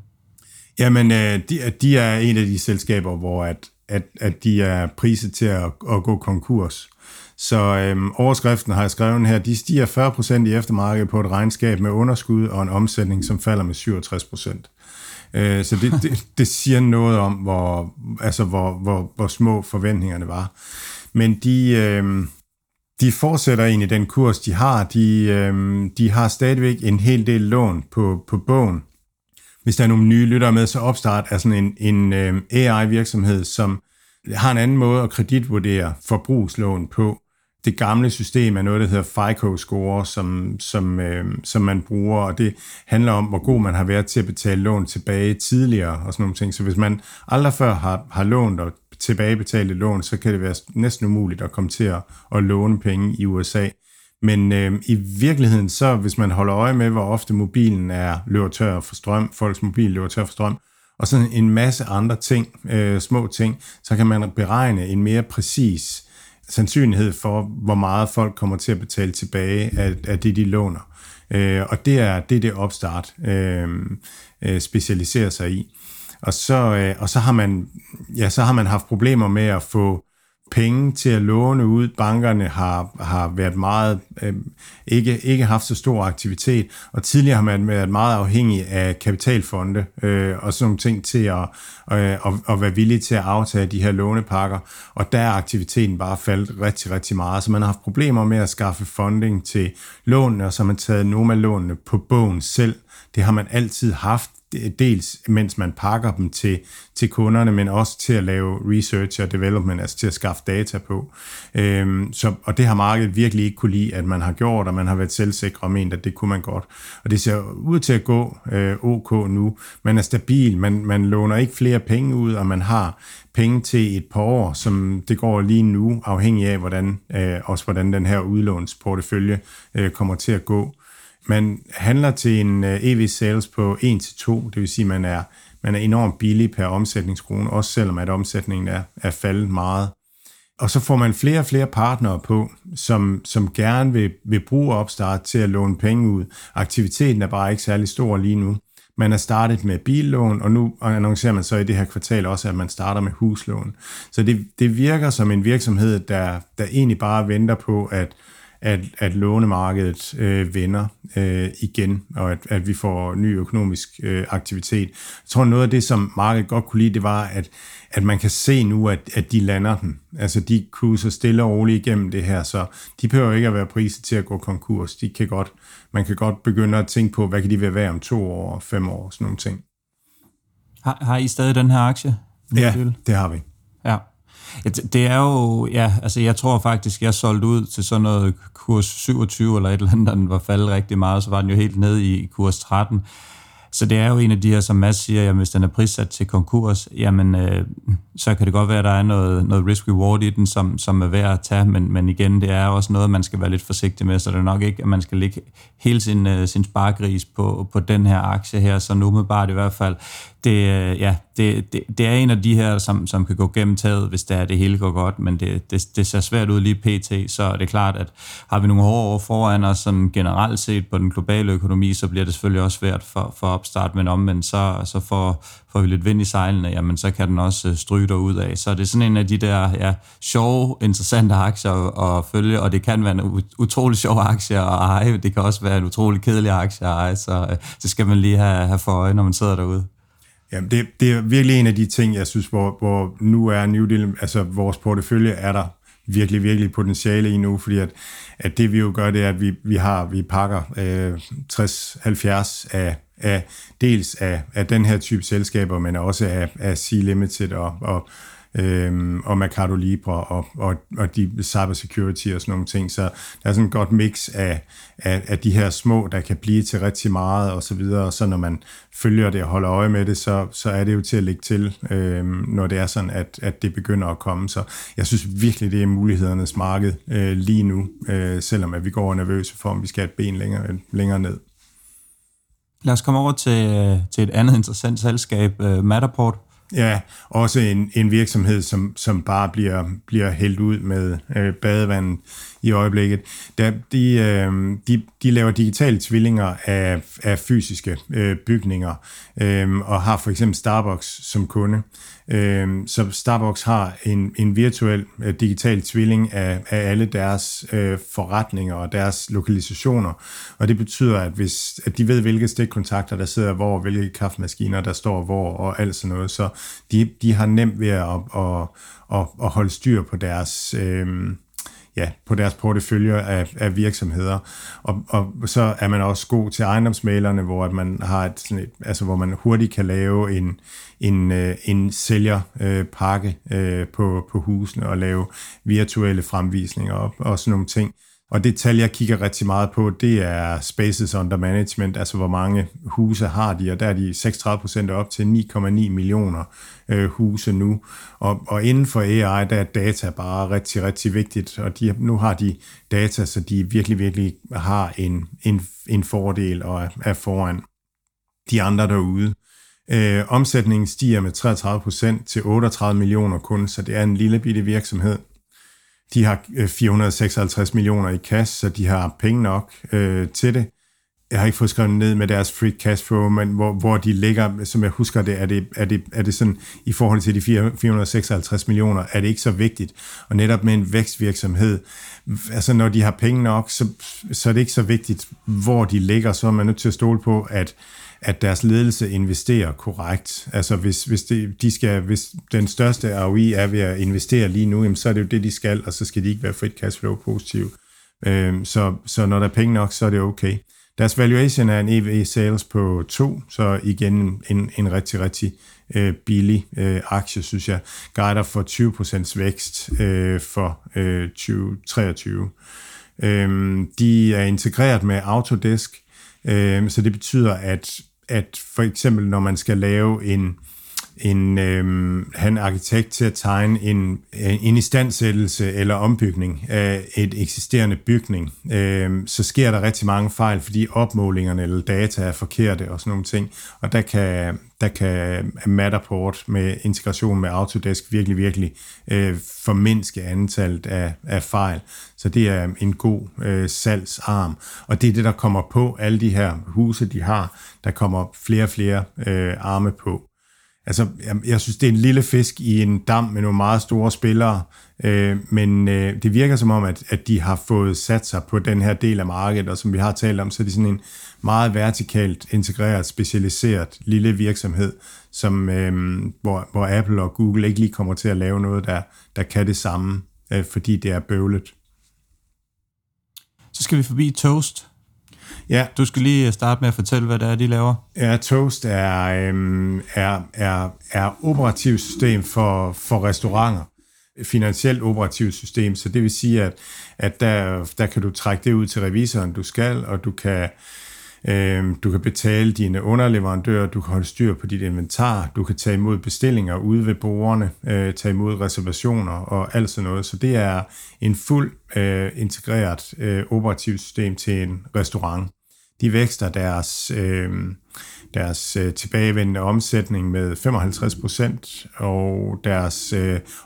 Jamen, øh, de, de er en af de selskaber, hvor at at, at de er priset til at, at gå konkurs. Så øhm, overskriften har jeg skrevet her, de stiger 40% i eftermarkedet på et regnskab med underskud og en omsætning, som falder med 67%. Øh, så det, det, det siger noget om, hvor, altså hvor, hvor, hvor små forventningerne var. Men de, øh, de fortsætter egentlig den kurs, de har. De, øh, de har stadigvæk en hel del lån på, på bogen. Hvis der er nogle nye lyttere med, så opstart er sådan en, en øh, AI-virksomhed, som har en anden måde at kreditvurdere forbrugslån på. Det gamle system er noget, der hedder FICO-score, som, som, øh, som man bruger, og det handler om, hvor god man har været til at betale lån tilbage tidligere og sådan nogle ting. Så hvis man aldrig før har, har lånt og tilbagebetalte lån, så kan det være næsten umuligt at komme til at, at låne penge i USA. Men øh, i virkeligheden, så hvis man holder øje med, hvor ofte mobilen er løber tør for strøm, folks mobil løber tør for strøm, og sådan en masse andre ting, øh, små ting, så kan man beregne en mere præcis sandsynlighed for, hvor meget folk kommer til at betale tilbage af, af det, de låner. Øh, og det er det, det opstart øh, øh, specialiserer sig i. Og så, øh, og så har man ja, så har man haft problemer med at få penge til at låne ud. Bankerne har, har været meget, øh, ikke, ikke haft så stor aktivitet, og tidligere har man været meget afhængig af kapitalfonde øh, og sådan nogle ting til at, øh, at, at være villige til at aftage de her lånepakker, og der er aktiviteten bare faldet rigtig, rigtig meget, så man har haft problemer med at skaffe funding til lånene, og så har man taget nogle af lånene på bogen selv. Det har man altid haft, dels mens man pakker dem til, til kunderne, men også til at lave research og development, altså til at skaffe data på. Øhm, så, og det har markedet virkelig ikke kunne lide, at man har gjort, og man har været selvsikre og ment, at det kunne man godt. Og det ser ud til at gå øh, ok nu. Man er stabil, man, man låner ikke flere penge ud, og man har penge til et par år, som det går lige nu, afhængig af, hvordan, øh, også hvordan den her udlånsportefølje øh, kommer til at gå. Man handler til en øh, EV sales på 1-2, det vil sige, at man er, man er enormt billig per omsætningskrone, også selvom at omsætningen er, er faldet meget. Og så får man flere og flere partnere på, som, som gerne vil, vil bruge opstart til at låne penge ud. Aktiviteten er bare ikke særlig stor lige nu. Man har startet med billån, og nu annoncerer man så i det her kvartal også, at man starter med huslån. Så det, det virker som en virksomhed, der, der egentlig bare venter på, at at, at lånemarkedet øh, vender øh, igen, og at, at vi får ny økonomisk øh, aktivitet. Jeg tror, noget af det, som markedet godt kunne lide, det var, at, at man kan se nu, at, at de lander den. Altså, de cruiser stille og roligt igennem det her, så de behøver ikke at være priset til at gå konkurs. De kan godt, man kan godt begynde at tænke på, hvad kan de være værd om to år, fem år, sådan nogle ting. Har, har I stadig den her aktie? Ja, det har vi. Ja. Det er jo, ja, altså jeg tror faktisk, jeg solgte ud til sådan noget kurs 27 eller et eller andet, den var faldet rigtig meget, så var den jo helt nede i kurs 13. Så det er jo en af de her, som Mads siger, jamen, hvis den er prissat til konkurs, jamen, øh, så kan det godt være, at der er noget, noget risk-reward i den, som, som er værd at tage, men, men igen, det er også noget, man skal være lidt forsigtig med, så det er nok ikke, at man skal lægge hele sin, øh, sin spargris på, på den her aktie her, så nu med bare i hvert fald, det, øh, ja, det, det, det er en af de her, som, som kan gå gennem taget, hvis det, er, det hele går godt, men det, det, det ser svært ud lige pt, så er det klart, at har vi nogle hårde år foran os sådan generelt set på den globale økonomi, så bliver det selvfølgelig også svært for, for opstart, men omvendt så, så får, får vi lidt vind i sejlene, jamen så kan den også øh, stryge ud af. Så det er sådan en af de der ja, sjove, interessante aktier at følge, og det kan være en utrolig sjov aktie at eje, det kan også være en utrolig kedelig aktie at eje, så øh, det skal man lige have, have for øje, når man sidder derude. Jamen, det, det er virkelig en af de ting, jeg synes, hvor, hvor nu er New Deal, altså vores portefølje er der virkelig, virkelig potentiale i nu, fordi at, at det vi jo gør, det er, at vi, vi har, vi pakker øh, 60-70 af, af, dels af, af den her type selskaber, men også af, af C-Limited og, og øhm, og Mercado Libre og, og, og de cybersecurity og sådan nogle ting. Så der er sådan et godt mix af, af, af de her små, der kan blive til rigtig meget og så videre. Og så når man følger det og holder øje med det, så, så er det jo til at lægge til, øhm, når det er sådan, at, at det begynder at komme. Så jeg synes virkelig, det er mulighedernes marked øh, lige nu, øh, selvom at vi går nervøse for, om vi skal have et ben længere, længere ned. Lad os komme over til, øh, til et andet interessant selskab, øh, Matterport Ja, også en, en virksomhed, som, som bare bliver, bliver hældt ud med øh, badevandet i øjeblikket. Der, de, øh, de, de laver digitale tvillinger af, af fysiske øh, bygninger, øh, og har for eksempel Starbucks som kunde. Øh, så Starbucks har en, en virtuel øh, digital tvilling af, af alle deres øh, forretninger og deres lokalisationer, og det betyder, at hvis at de ved, hvilke stikkontakter der sidder hvor, hvilke kaffemaskiner der står hvor, og alt sådan noget, så de, de har nemt ved at, at, at, at holde styr på deres... Øh, ja, på deres portefølje af, af virksomheder. Og, og så er man også god til ejendomsmalerne, hvor at man har et, sådan et, altså hvor man hurtigt kan lave en, en, øh, en sælgerpakke øh, på, på husene og lave virtuelle fremvisninger og, og sådan nogle ting. Og det tal, jeg kigger rigtig meget på, det er spaces under management, altså hvor mange huse har de, og der er de 36 procent op til 9,9 millioner øh, huse nu. Og, og inden for AI, der er data bare rigtig, rigtig vigtigt, og de, nu har de data, så de virkelig, virkelig har en, en, en fordel og er, er foran de andre derude. Øh, omsætningen stiger med 33 procent til 38 millioner kun, så det er en lille bitte virksomhed. De har øh, 456 millioner i cash, så de har penge nok øh, til det. Jeg har ikke fået skrevet ned med deres free cash flow, men hvor, hvor de ligger, som jeg husker det, er det, er det, er det sådan, i forhold til de 456 millioner, er det ikke så vigtigt. Og netop med en vækstvirksomhed, altså når de har penge nok, så, så er det ikke så vigtigt, hvor de ligger, så er man nødt til at stole på, at at deres ledelse investerer korrekt. Altså hvis, hvis, det, de skal, hvis den største ROI er ved at investere lige nu, jamen, så er det jo det, de skal, og så skal de ikke være frit cash flow positiv. Øhm, så, så når der er penge nok, så er det okay. Deres valuation er en EV sales på 2, så igen en, en rigtig, rigtig øh, billig øh, aktie, synes jeg. Guider for 20% vækst øh, for øh, 2023. Øh, de er integreret med Autodesk, øh, så det betyder, at at for eksempel når man skal lave en, en øh, han arkitekt til at tegne en, øh, en istandsættelse eller ombygning af et eksisterende bygning, øh, så sker der rigtig mange fejl, fordi opmålingerne eller data er forkerte og sådan nogle ting. Og der kan, der kan Matterport med integration med Autodesk virkelig, virkelig øh, formindske antallet af, af fejl. Så det er en god øh, salgsarm. Og det er det, der kommer på alle de her huse, de har. Der kommer flere og flere øh, arme på. Altså, jeg, jeg synes, det er en lille fisk i en dam med nogle meget store spillere, øh, men øh, det virker som om, at, at de har fået sat sig på den her del af markedet, og som vi har talt om, så er det sådan en meget vertikalt integreret, specialiseret lille virksomhed, som, øh, hvor, hvor Apple og Google ikke lige kommer til at lave noget, der, der kan det samme, øh, fordi det er bøvlet. Så skal vi forbi Toast, Ja. Du skal lige starte med at fortælle, hvad det er, de laver. Ja, Toast er, øhm, er, er, er operativt system for, for restauranter. Finansielt operativt system, så det vil sige, at, at der, der kan du trække det ud til revisoren, du skal, og du kan Øh, Øhm, du kan betale dine underleverandører, du kan holde styr på dit inventar, du kan tage imod bestillinger ude ved brugerne, øh, tage imod reservationer og alt sådan noget. Så det er en fuld øh, integreret øh, operativt system til en restaurant. De vækster deres, deres tilbagevendende omsætning med 55 procent, og deres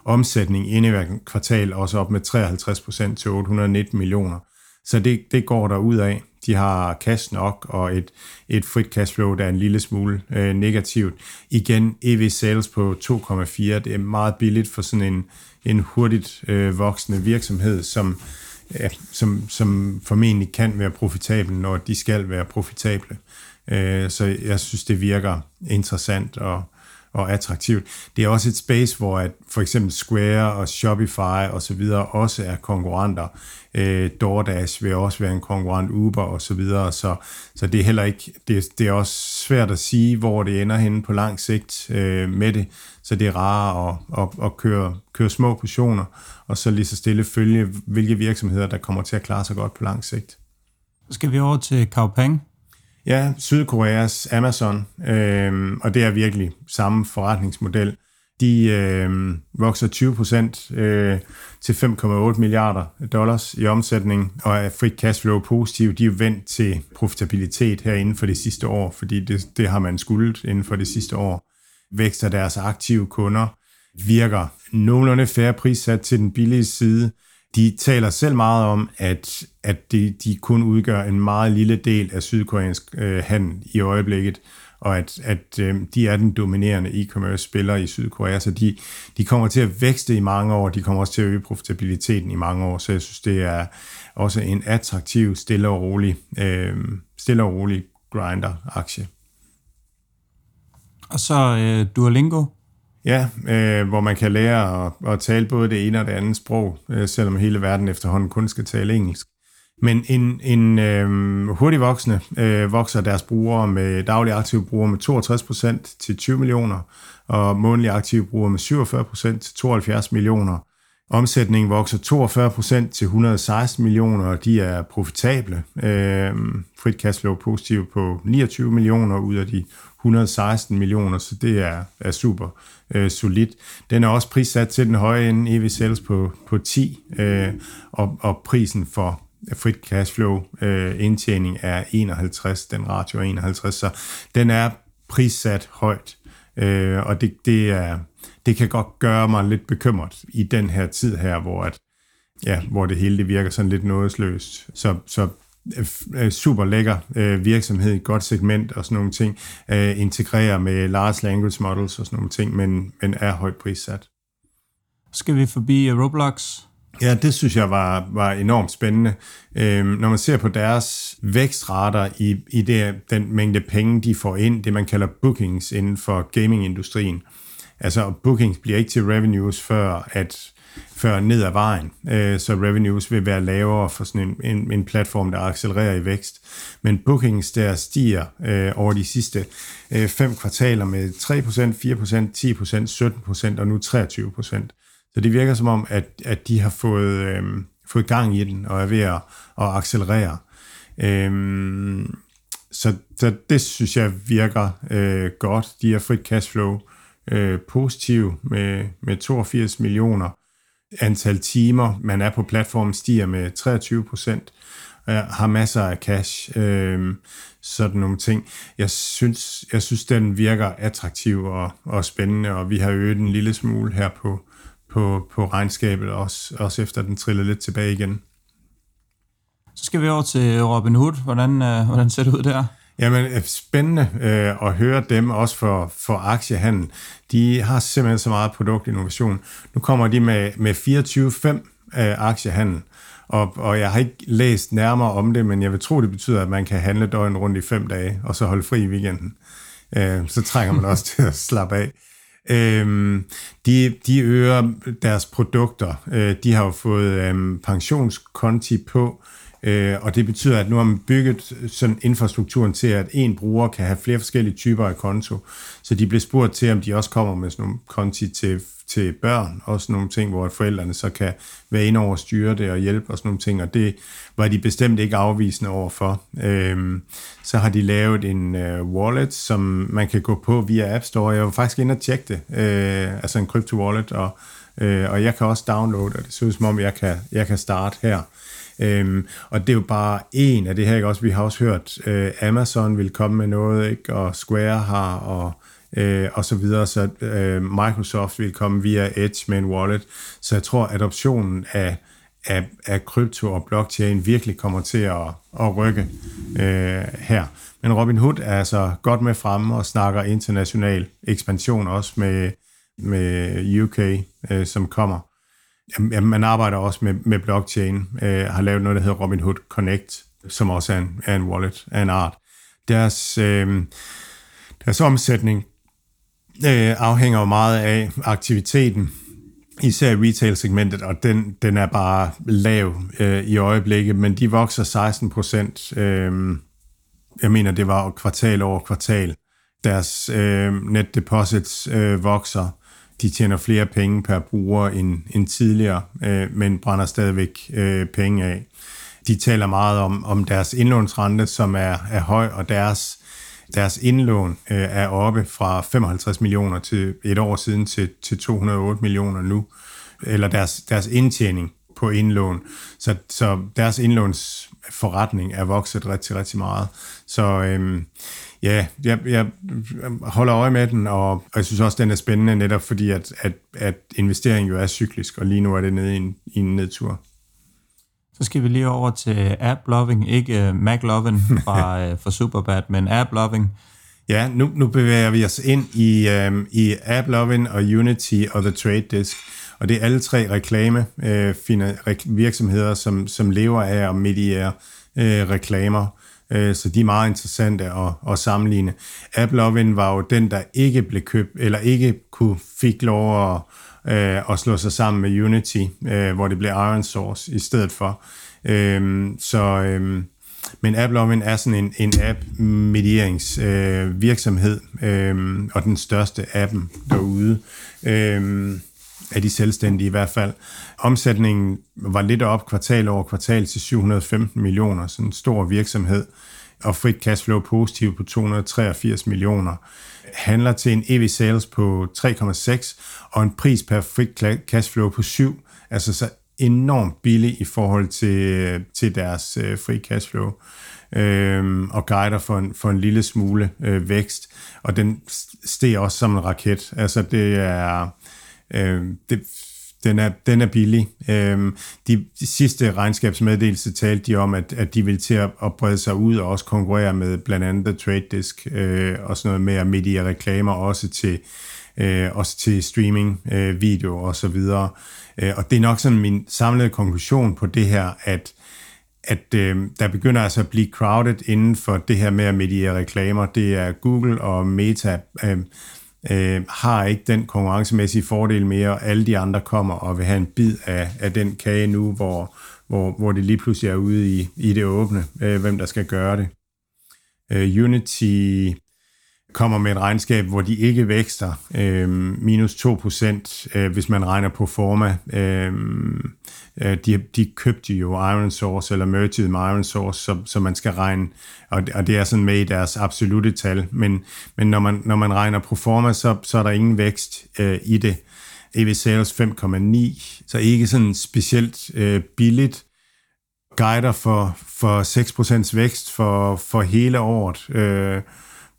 omsætning inde i kvartal også op med 53 procent til 819 millioner. Så det, det går der ud af. De har cash nok og et, et frit cashflow, der er en lille smule øh, negativt. Igen, EV sales på 2,4, det er meget billigt for sådan en, en hurtigt øh, voksende virksomhed, som, ja, som, som formentlig kan være profitabel, når de skal være profitable. Øh, så jeg synes, det virker interessant og, og attraktivt. Det er også et space, hvor at for eksempel Square og Shopify og så videre også er konkurrenter. Øh, DoorDash vil også være en konkurrent, Uber og så videre, så, så det er heller ikke, det, det er også svært at sige, hvor det ender henne på lang sigt øh, med det, så det er rarere at, at, at køre, køre små portioner, og så lige så stille følge, hvilke virksomheder, der kommer til at klare sig godt på lang sigt. Så skal vi over til Kaupang. Ja, Sydkoreas Amazon, øh, og det er virkelig samme forretningsmodel. De øh, vokser 20 procent øh, til 5,8 milliarder dollars i omsætning, og er free cash flow positiv. De er vendt til profitabilitet her inden for det sidste år, fordi det, det har man skuldet inden for det sidste år. Vækster deres aktive kunder, virker nogenlunde færre prissat til den billige side. De taler selv meget om, at, at de, de kun udgør en meget lille del af sydkoreansk øh, handel i øjeblikket, og at, at øh, de er den dominerende e-commerce spiller i Sydkorea, så de, de kommer til at vækste i mange år, de kommer også til at øge profitabiliteten i mange år, så jeg synes, det er også en attraktiv, stille og rolig, øh, stille og rolig grinder-aktie. Og så øh, Duolingo. Ja, øh, hvor man kan lære at, at tale både det ene og det andet sprog, øh, selvom hele verden efterhånden kun skal tale engelsk. Men en, en øh, hurtig voksende øh, vokser deres brugere med daglige aktive brugere med 62% til 20 millioner, og månedlige aktive brugere med 47% til 72 millioner. Omsætningen vokser 42% til 116 millioner, og de er profitable. Øh, frit cashflow positiv på 29 millioner ud af de 116 millioner, så det er, er super øh, solidt. Den er også prissat til den høje ende, EV Sales på, på 10, øh, og, og prisen for frit cashflow øh, indtjening er 51, den ratio er 51, så den er prissat højt, øh, og det, det, er, det kan godt gøre mig lidt bekymret i den her tid her, hvor, at, ja, hvor det hele det virker sådan lidt nådesløst. Så, så øh, super lækker øh, virksomhed, et godt segment og sådan nogle ting, øh, integrerer med large language models og sådan nogle ting, men, men er højt prissat. Skal vi forbi Roblox? Ja, det synes jeg var, var enormt spændende. Øhm, når man ser på deres vækstrater i, i det, den mængde penge, de får ind, det man kalder bookings inden for gamingindustrien. Altså, bookings bliver ikke til revenues, før at før ned ad vejen, øh, så revenues vil være lavere for sådan en, en, en platform, der accelererer i vækst. Men bookings der stiger øh, over de sidste øh, fem kvartaler med 3%, 4%, 10%, 17% og nu 23%. Så det virker som om, at, at de har fået, øh, fået gang i den og er ved at, at accelerere. Øh, så, så det synes jeg virker øh, godt. De har frit cashflow øh, Øh, positiv med, med 82 millioner. Antal timer, man er på platformen, stiger med 23 procent. Øh, har masser af cash, øh, sådan nogle ting. Jeg synes, jeg synes, den virker attraktiv og, og spændende, og vi har øget en lille smule her på, på, på regnskabet, også, også efter den trillede lidt tilbage igen. Så skal vi over til Robin Hood. Hvordan, øh, hvordan ser det ud der? Jamen, øh, spændende øh, at høre dem, også for, for aktiehandel. De har simpelthen så meget produktinnovation. Nu kommer de med, med 24-5 øh, aktiehandel, og, og jeg har ikke læst nærmere om det, men jeg vil tro, det betyder, at man kan handle døgn rundt i fem dage, og så holde fri i weekenden. Øh, så trænger man også til at slappe af. Øhm, de, de øger deres produkter. Øh, de har jo fået øhm, pensionskonti på, øh, Øh, og det betyder, at nu har man bygget sådan infrastrukturen til, at en bruger kan have flere forskellige typer af konto. Så de blev spurgt til, om de også kommer med sådan nogle konti til til børn, og sådan nogle ting, hvor forældrene så kan være inde over styre det og hjælpe og sådan nogle ting, og det var de bestemt ikke afvisende overfor. Øhm, så har de lavet en øh, wallet, som man kan gå på via App Store. Jeg var faktisk inde og tjekke det, øh, altså en crypto wallet, og, øh, og jeg kan også downloade, og det ser ud som om, jeg kan, jeg kan starte her. Øhm, og det er jo bare en af det her, ikke? Også, vi har også hørt, øh, Amazon vil komme med noget, ikke? og Square har, og øh, og så videre, så øh, Microsoft vil komme via Edge med en wallet, så jeg tror, adoptionen af, af, af krypto og blockchain virkelig kommer til at, at rykke øh, her. Men Robin Hood er altså godt med fremme og snakker international ekspansion også med, med UK, øh, som kommer. Jamen, man arbejder også med, med blockchain, øh, har lavet noget, der hedder Robinhood Connect, som også er en, er en wallet af en art. Deres, øh, deres omsætning øh, afhænger jo meget af aktiviteten, især i retail-segmentet, og den, den er bare lav øh, i øjeblikket, men de vokser 16 procent. Øh, jeg mener, det var kvartal over kvartal. Deres øh, net deposits øh, vokser. De tjener flere penge per bruger end, end tidligere, øh, men brænder stadigvæk øh, penge af. De taler meget om, om deres indlånsrente, som er, er høj, og deres deres indlån øh, er oppe fra 55 millioner til et år siden til, til 208 millioner nu, eller deres, deres indtjening på indlån. Så, så deres indlånsforretning er vokset rigtig, rigtig meget. Så øhm, Ja, jeg, jeg holder øje med den, og jeg synes også, den er spændende, netop fordi, at, at, at investering jo er cyklisk, og lige nu er det nede i en, i en nedtur. Så skal vi lige over til app-loving, ikke uh, Mac-loving fra, uh, fra Superbad, men app-loving. Ja, nu, nu bevæger vi os ind i, um, i AppLovin og Unity og The Trade Desk. Og det er alle tre reklame øh, virksomheder, som, som lever af at mediere øh, reklamer. Øh, så de er meget interessante at, at sammenligne. AppLovin var jo den, der ikke blev købt, eller ikke kunne fik lov at, øh, at slå sig sammen med Unity, øh, hvor det blev Iron Source i stedet for. Øh, så... Øh, men AppLovin er sådan en, en app-medieringsvirksomhed, øh, øh, og den største appen derude. Øh, af de selvstændige i hvert fald. Omsætningen var lidt op kvartal over kvartal til 715 millioner, sådan en stor virksomhed, og frit cashflow positiv på 283 millioner. Handler til en EV sales på 3,6 og en pris per frit cashflow på 7, altså så enormt billig i forhold til, til deres øh, fri cashflow øh, og guider for en, for en lille smule øh, vækst, og den steg også som en raket. Altså det er, øh, det, den er, den er billig. Øh, de, de sidste regnskabsmeddelelse talte de om, at, at de vil til at, at brede sig ud og også konkurrere med blandt andet The Trade Desk øh, og sådan noget med at medie reklamer også til, øh, også til streaming, øh, video og så videre. Øh, og det er nok sådan min samlede konklusion på det her, at at øh, der begynder altså at blive crowded inden for det her med at mediere reklamer. Det er Google og Meta øh, øh, har ikke den konkurrencemæssige fordel mere, og alle de andre kommer og vil have en bid af, af den kage nu, hvor, hvor, hvor det lige pludselig er ude i, i det åbne, øh, hvem der skal gøre det. Øh, Unity kommer med et regnskab, hvor de ikke vækster øh, minus 2%, øh, hvis man regner på forma. Øh, øh, de, de købte jo Iron Source, eller merged med Iron Source, så, så man skal regne, og, og det er sådan med i deres absolute tal, men, men når, man, når man regner på forma, så, så er der ingen vækst øh, i det. EV Sales 5,9, så ikke sådan specielt øh, billigt, guider for, for 6% vækst for, for hele året. Øh,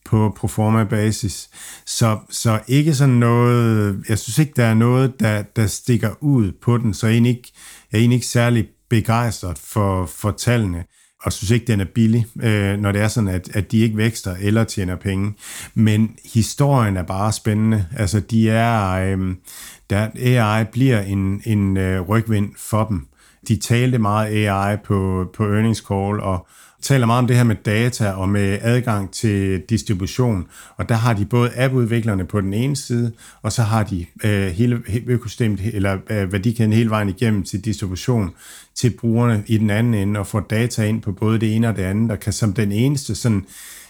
på proforma basis. Så, så ikke sådan noget, jeg synes ikke, der er noget, der, der stikker ud på den, så jeg er egentlig ikke, jeg er egentlig ikke særlig begejstret for, for tallene, og synes ikke, den er billig, øh, når det er sådan, at, at de ikke vækster eller tjener penge. Men historien er bare spændende. Altså, de er, øh, der, AI bliver en, en øh, rygvind for dem. De talte meget AI på, på earnings call, og, taler meget om det her med data og med adgang til distribution, og der har de både appudviklerne på den ene side, og så har de øh, hele økosystemet, eller øh, værdikæden hele vejen igennem til distribution til brugerne i den anden ende, og får data ind på både det ene og det andet, og kan som den eneste sådan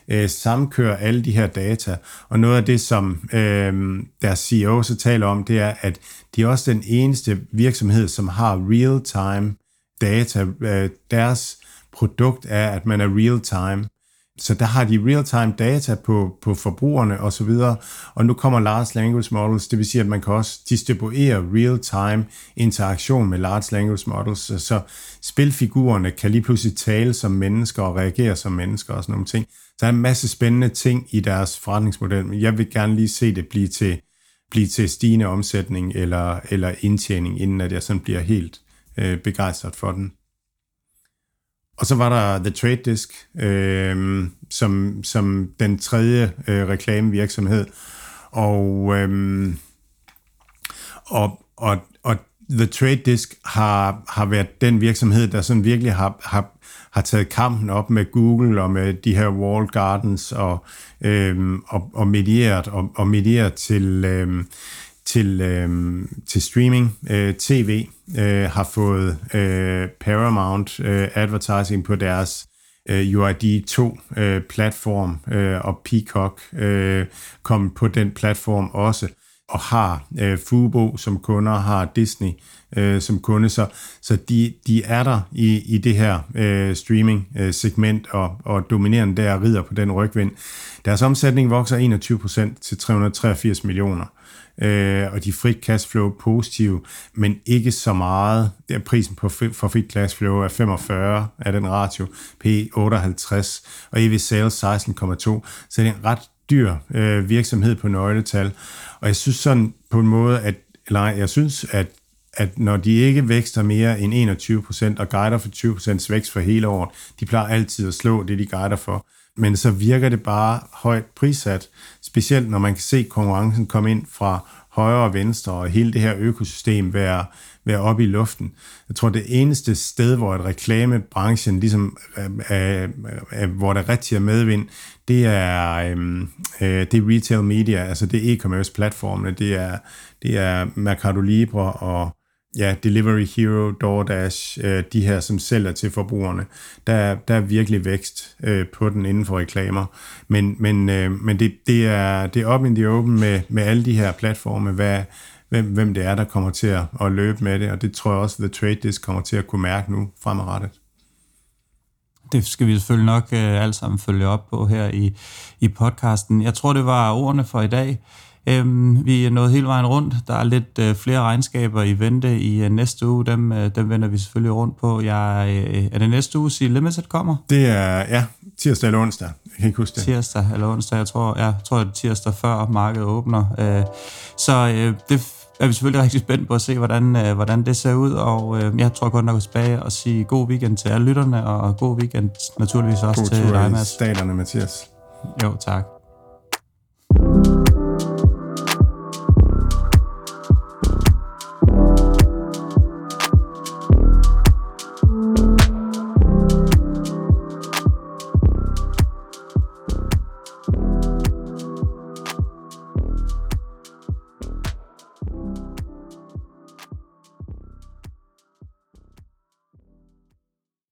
øh, samkøre alle de her data. Og noget af det, som øh, deres CEO så taler om, det er, at de er også den eneste virksomhed, som har real-time data. Øh, deres produkt er, at man er real-time. Så der har de real-time data på, på forbrugerne og så videre. Og nu kommer large language models, det vil sige, at man kan også distribuere real-time interaktion med large language models. Så, så spilfigurerne kan lige pludselig tale som mennesker og reagere som mennesker og sådan nogle ting. Så der er en masse spændende ting i deres forretningsmodel, men jeg vil gerne lige se det blive til, blive til stigende omsætning eller, eller indtjening, inden at jeg sådan bliver helt øh, begejstret for den. Og så var der The Trade Desk, øh, som, som den tredje øh, reklamevirksomhed. Og, øh, og, og, og The Trade Desk har, har været den virksomhed, der sådan virkelig har, har, har taget kampen op med Google og med de her wall gardens og, øh, og, og medieret og, og medieret til, øh, til, øh, til streaming. Øh, TV øh, har fået øh, Paramount øh, advertising på deres øh, UID2 øh, platform, øh, og Peacock øh, kom på den platform også. og har øh, Fubo som kunder, har Disney øh, som kunde, så, så de, de er der i, i det her øh, streaming-segment øh, og, og dominerende der rider på den rygvind. Deres omsætning vokser 21% til 383 millioner øh, og de frit cashflow positive, men ikke så meget. Der prisen på, for frit cashflow er 45 af den ratio, P 58, og EV sales 16,2, så det er en ret dyr øh, virksomhed på nøgletal. Og jeg synes sådan på en måde, at, eller jeg synes, at at når de ikke vækster mere end 21% og guider for 20% vækst for hele året, de plejer altid at slå det, de guider for. Men så virker det bare højt prissat, specielt når man kan se konkurrencen komme ind fra højre og venstre, og hele det her økosystem være, være oppe i luften. Jeg tror, det eneste sted, hvor et reklamebranchen, ligesom, øh øh, øh, øh, hvor der rigtig er medvind, det er, øh, øh, det er retail media, altså det er e-commerce platformene, det er, det er Mercado Libre og ja, Delivery Hero, DoorDash, øh, de her, som sælger til forbrugerne, der, der er virkelig vækst øh, på den inden for reklamer. Men, men, øh, men det, det, er, det er op in the open med, med alle de her platforme, hvad, hvem, hvem det er, der kommer til at, at løbe med det, og det tror jeg også, The Trade Desk kommer til at kunne mærke nu fremadrettet. Det skal vi selvfølgelig nok øh, alle sammen følge op på her i, i podcasten. Jeg tror, det var ordene for i dag. Øhm, vi er nået hele vejen rundt. Der er lidt øh, flere regnskaber i vente i øh, næste uge. Dem, øh, dem vender vi selvfølgelig rundt på. Jeg, øh, er det næste uge, sige Limited kommer? Det er, ja, tirsdag eller onsdag. Jeg kan ikke huske det. Tirsdag eller onsdag. Jeg tror, ja, jeg tror det er tirsdag før markedet åbner. Øh, så øh, det er vi selvfølgelig rigtig spændt på at se, hvordan, øh, hvordan det ser ud. Og øh, jeg tror godt nok at tilbage og sige god weekend til alle lytterne, og god weekend naturligvis også god til dig, Mads. staterne, Mathias. Jo, tak.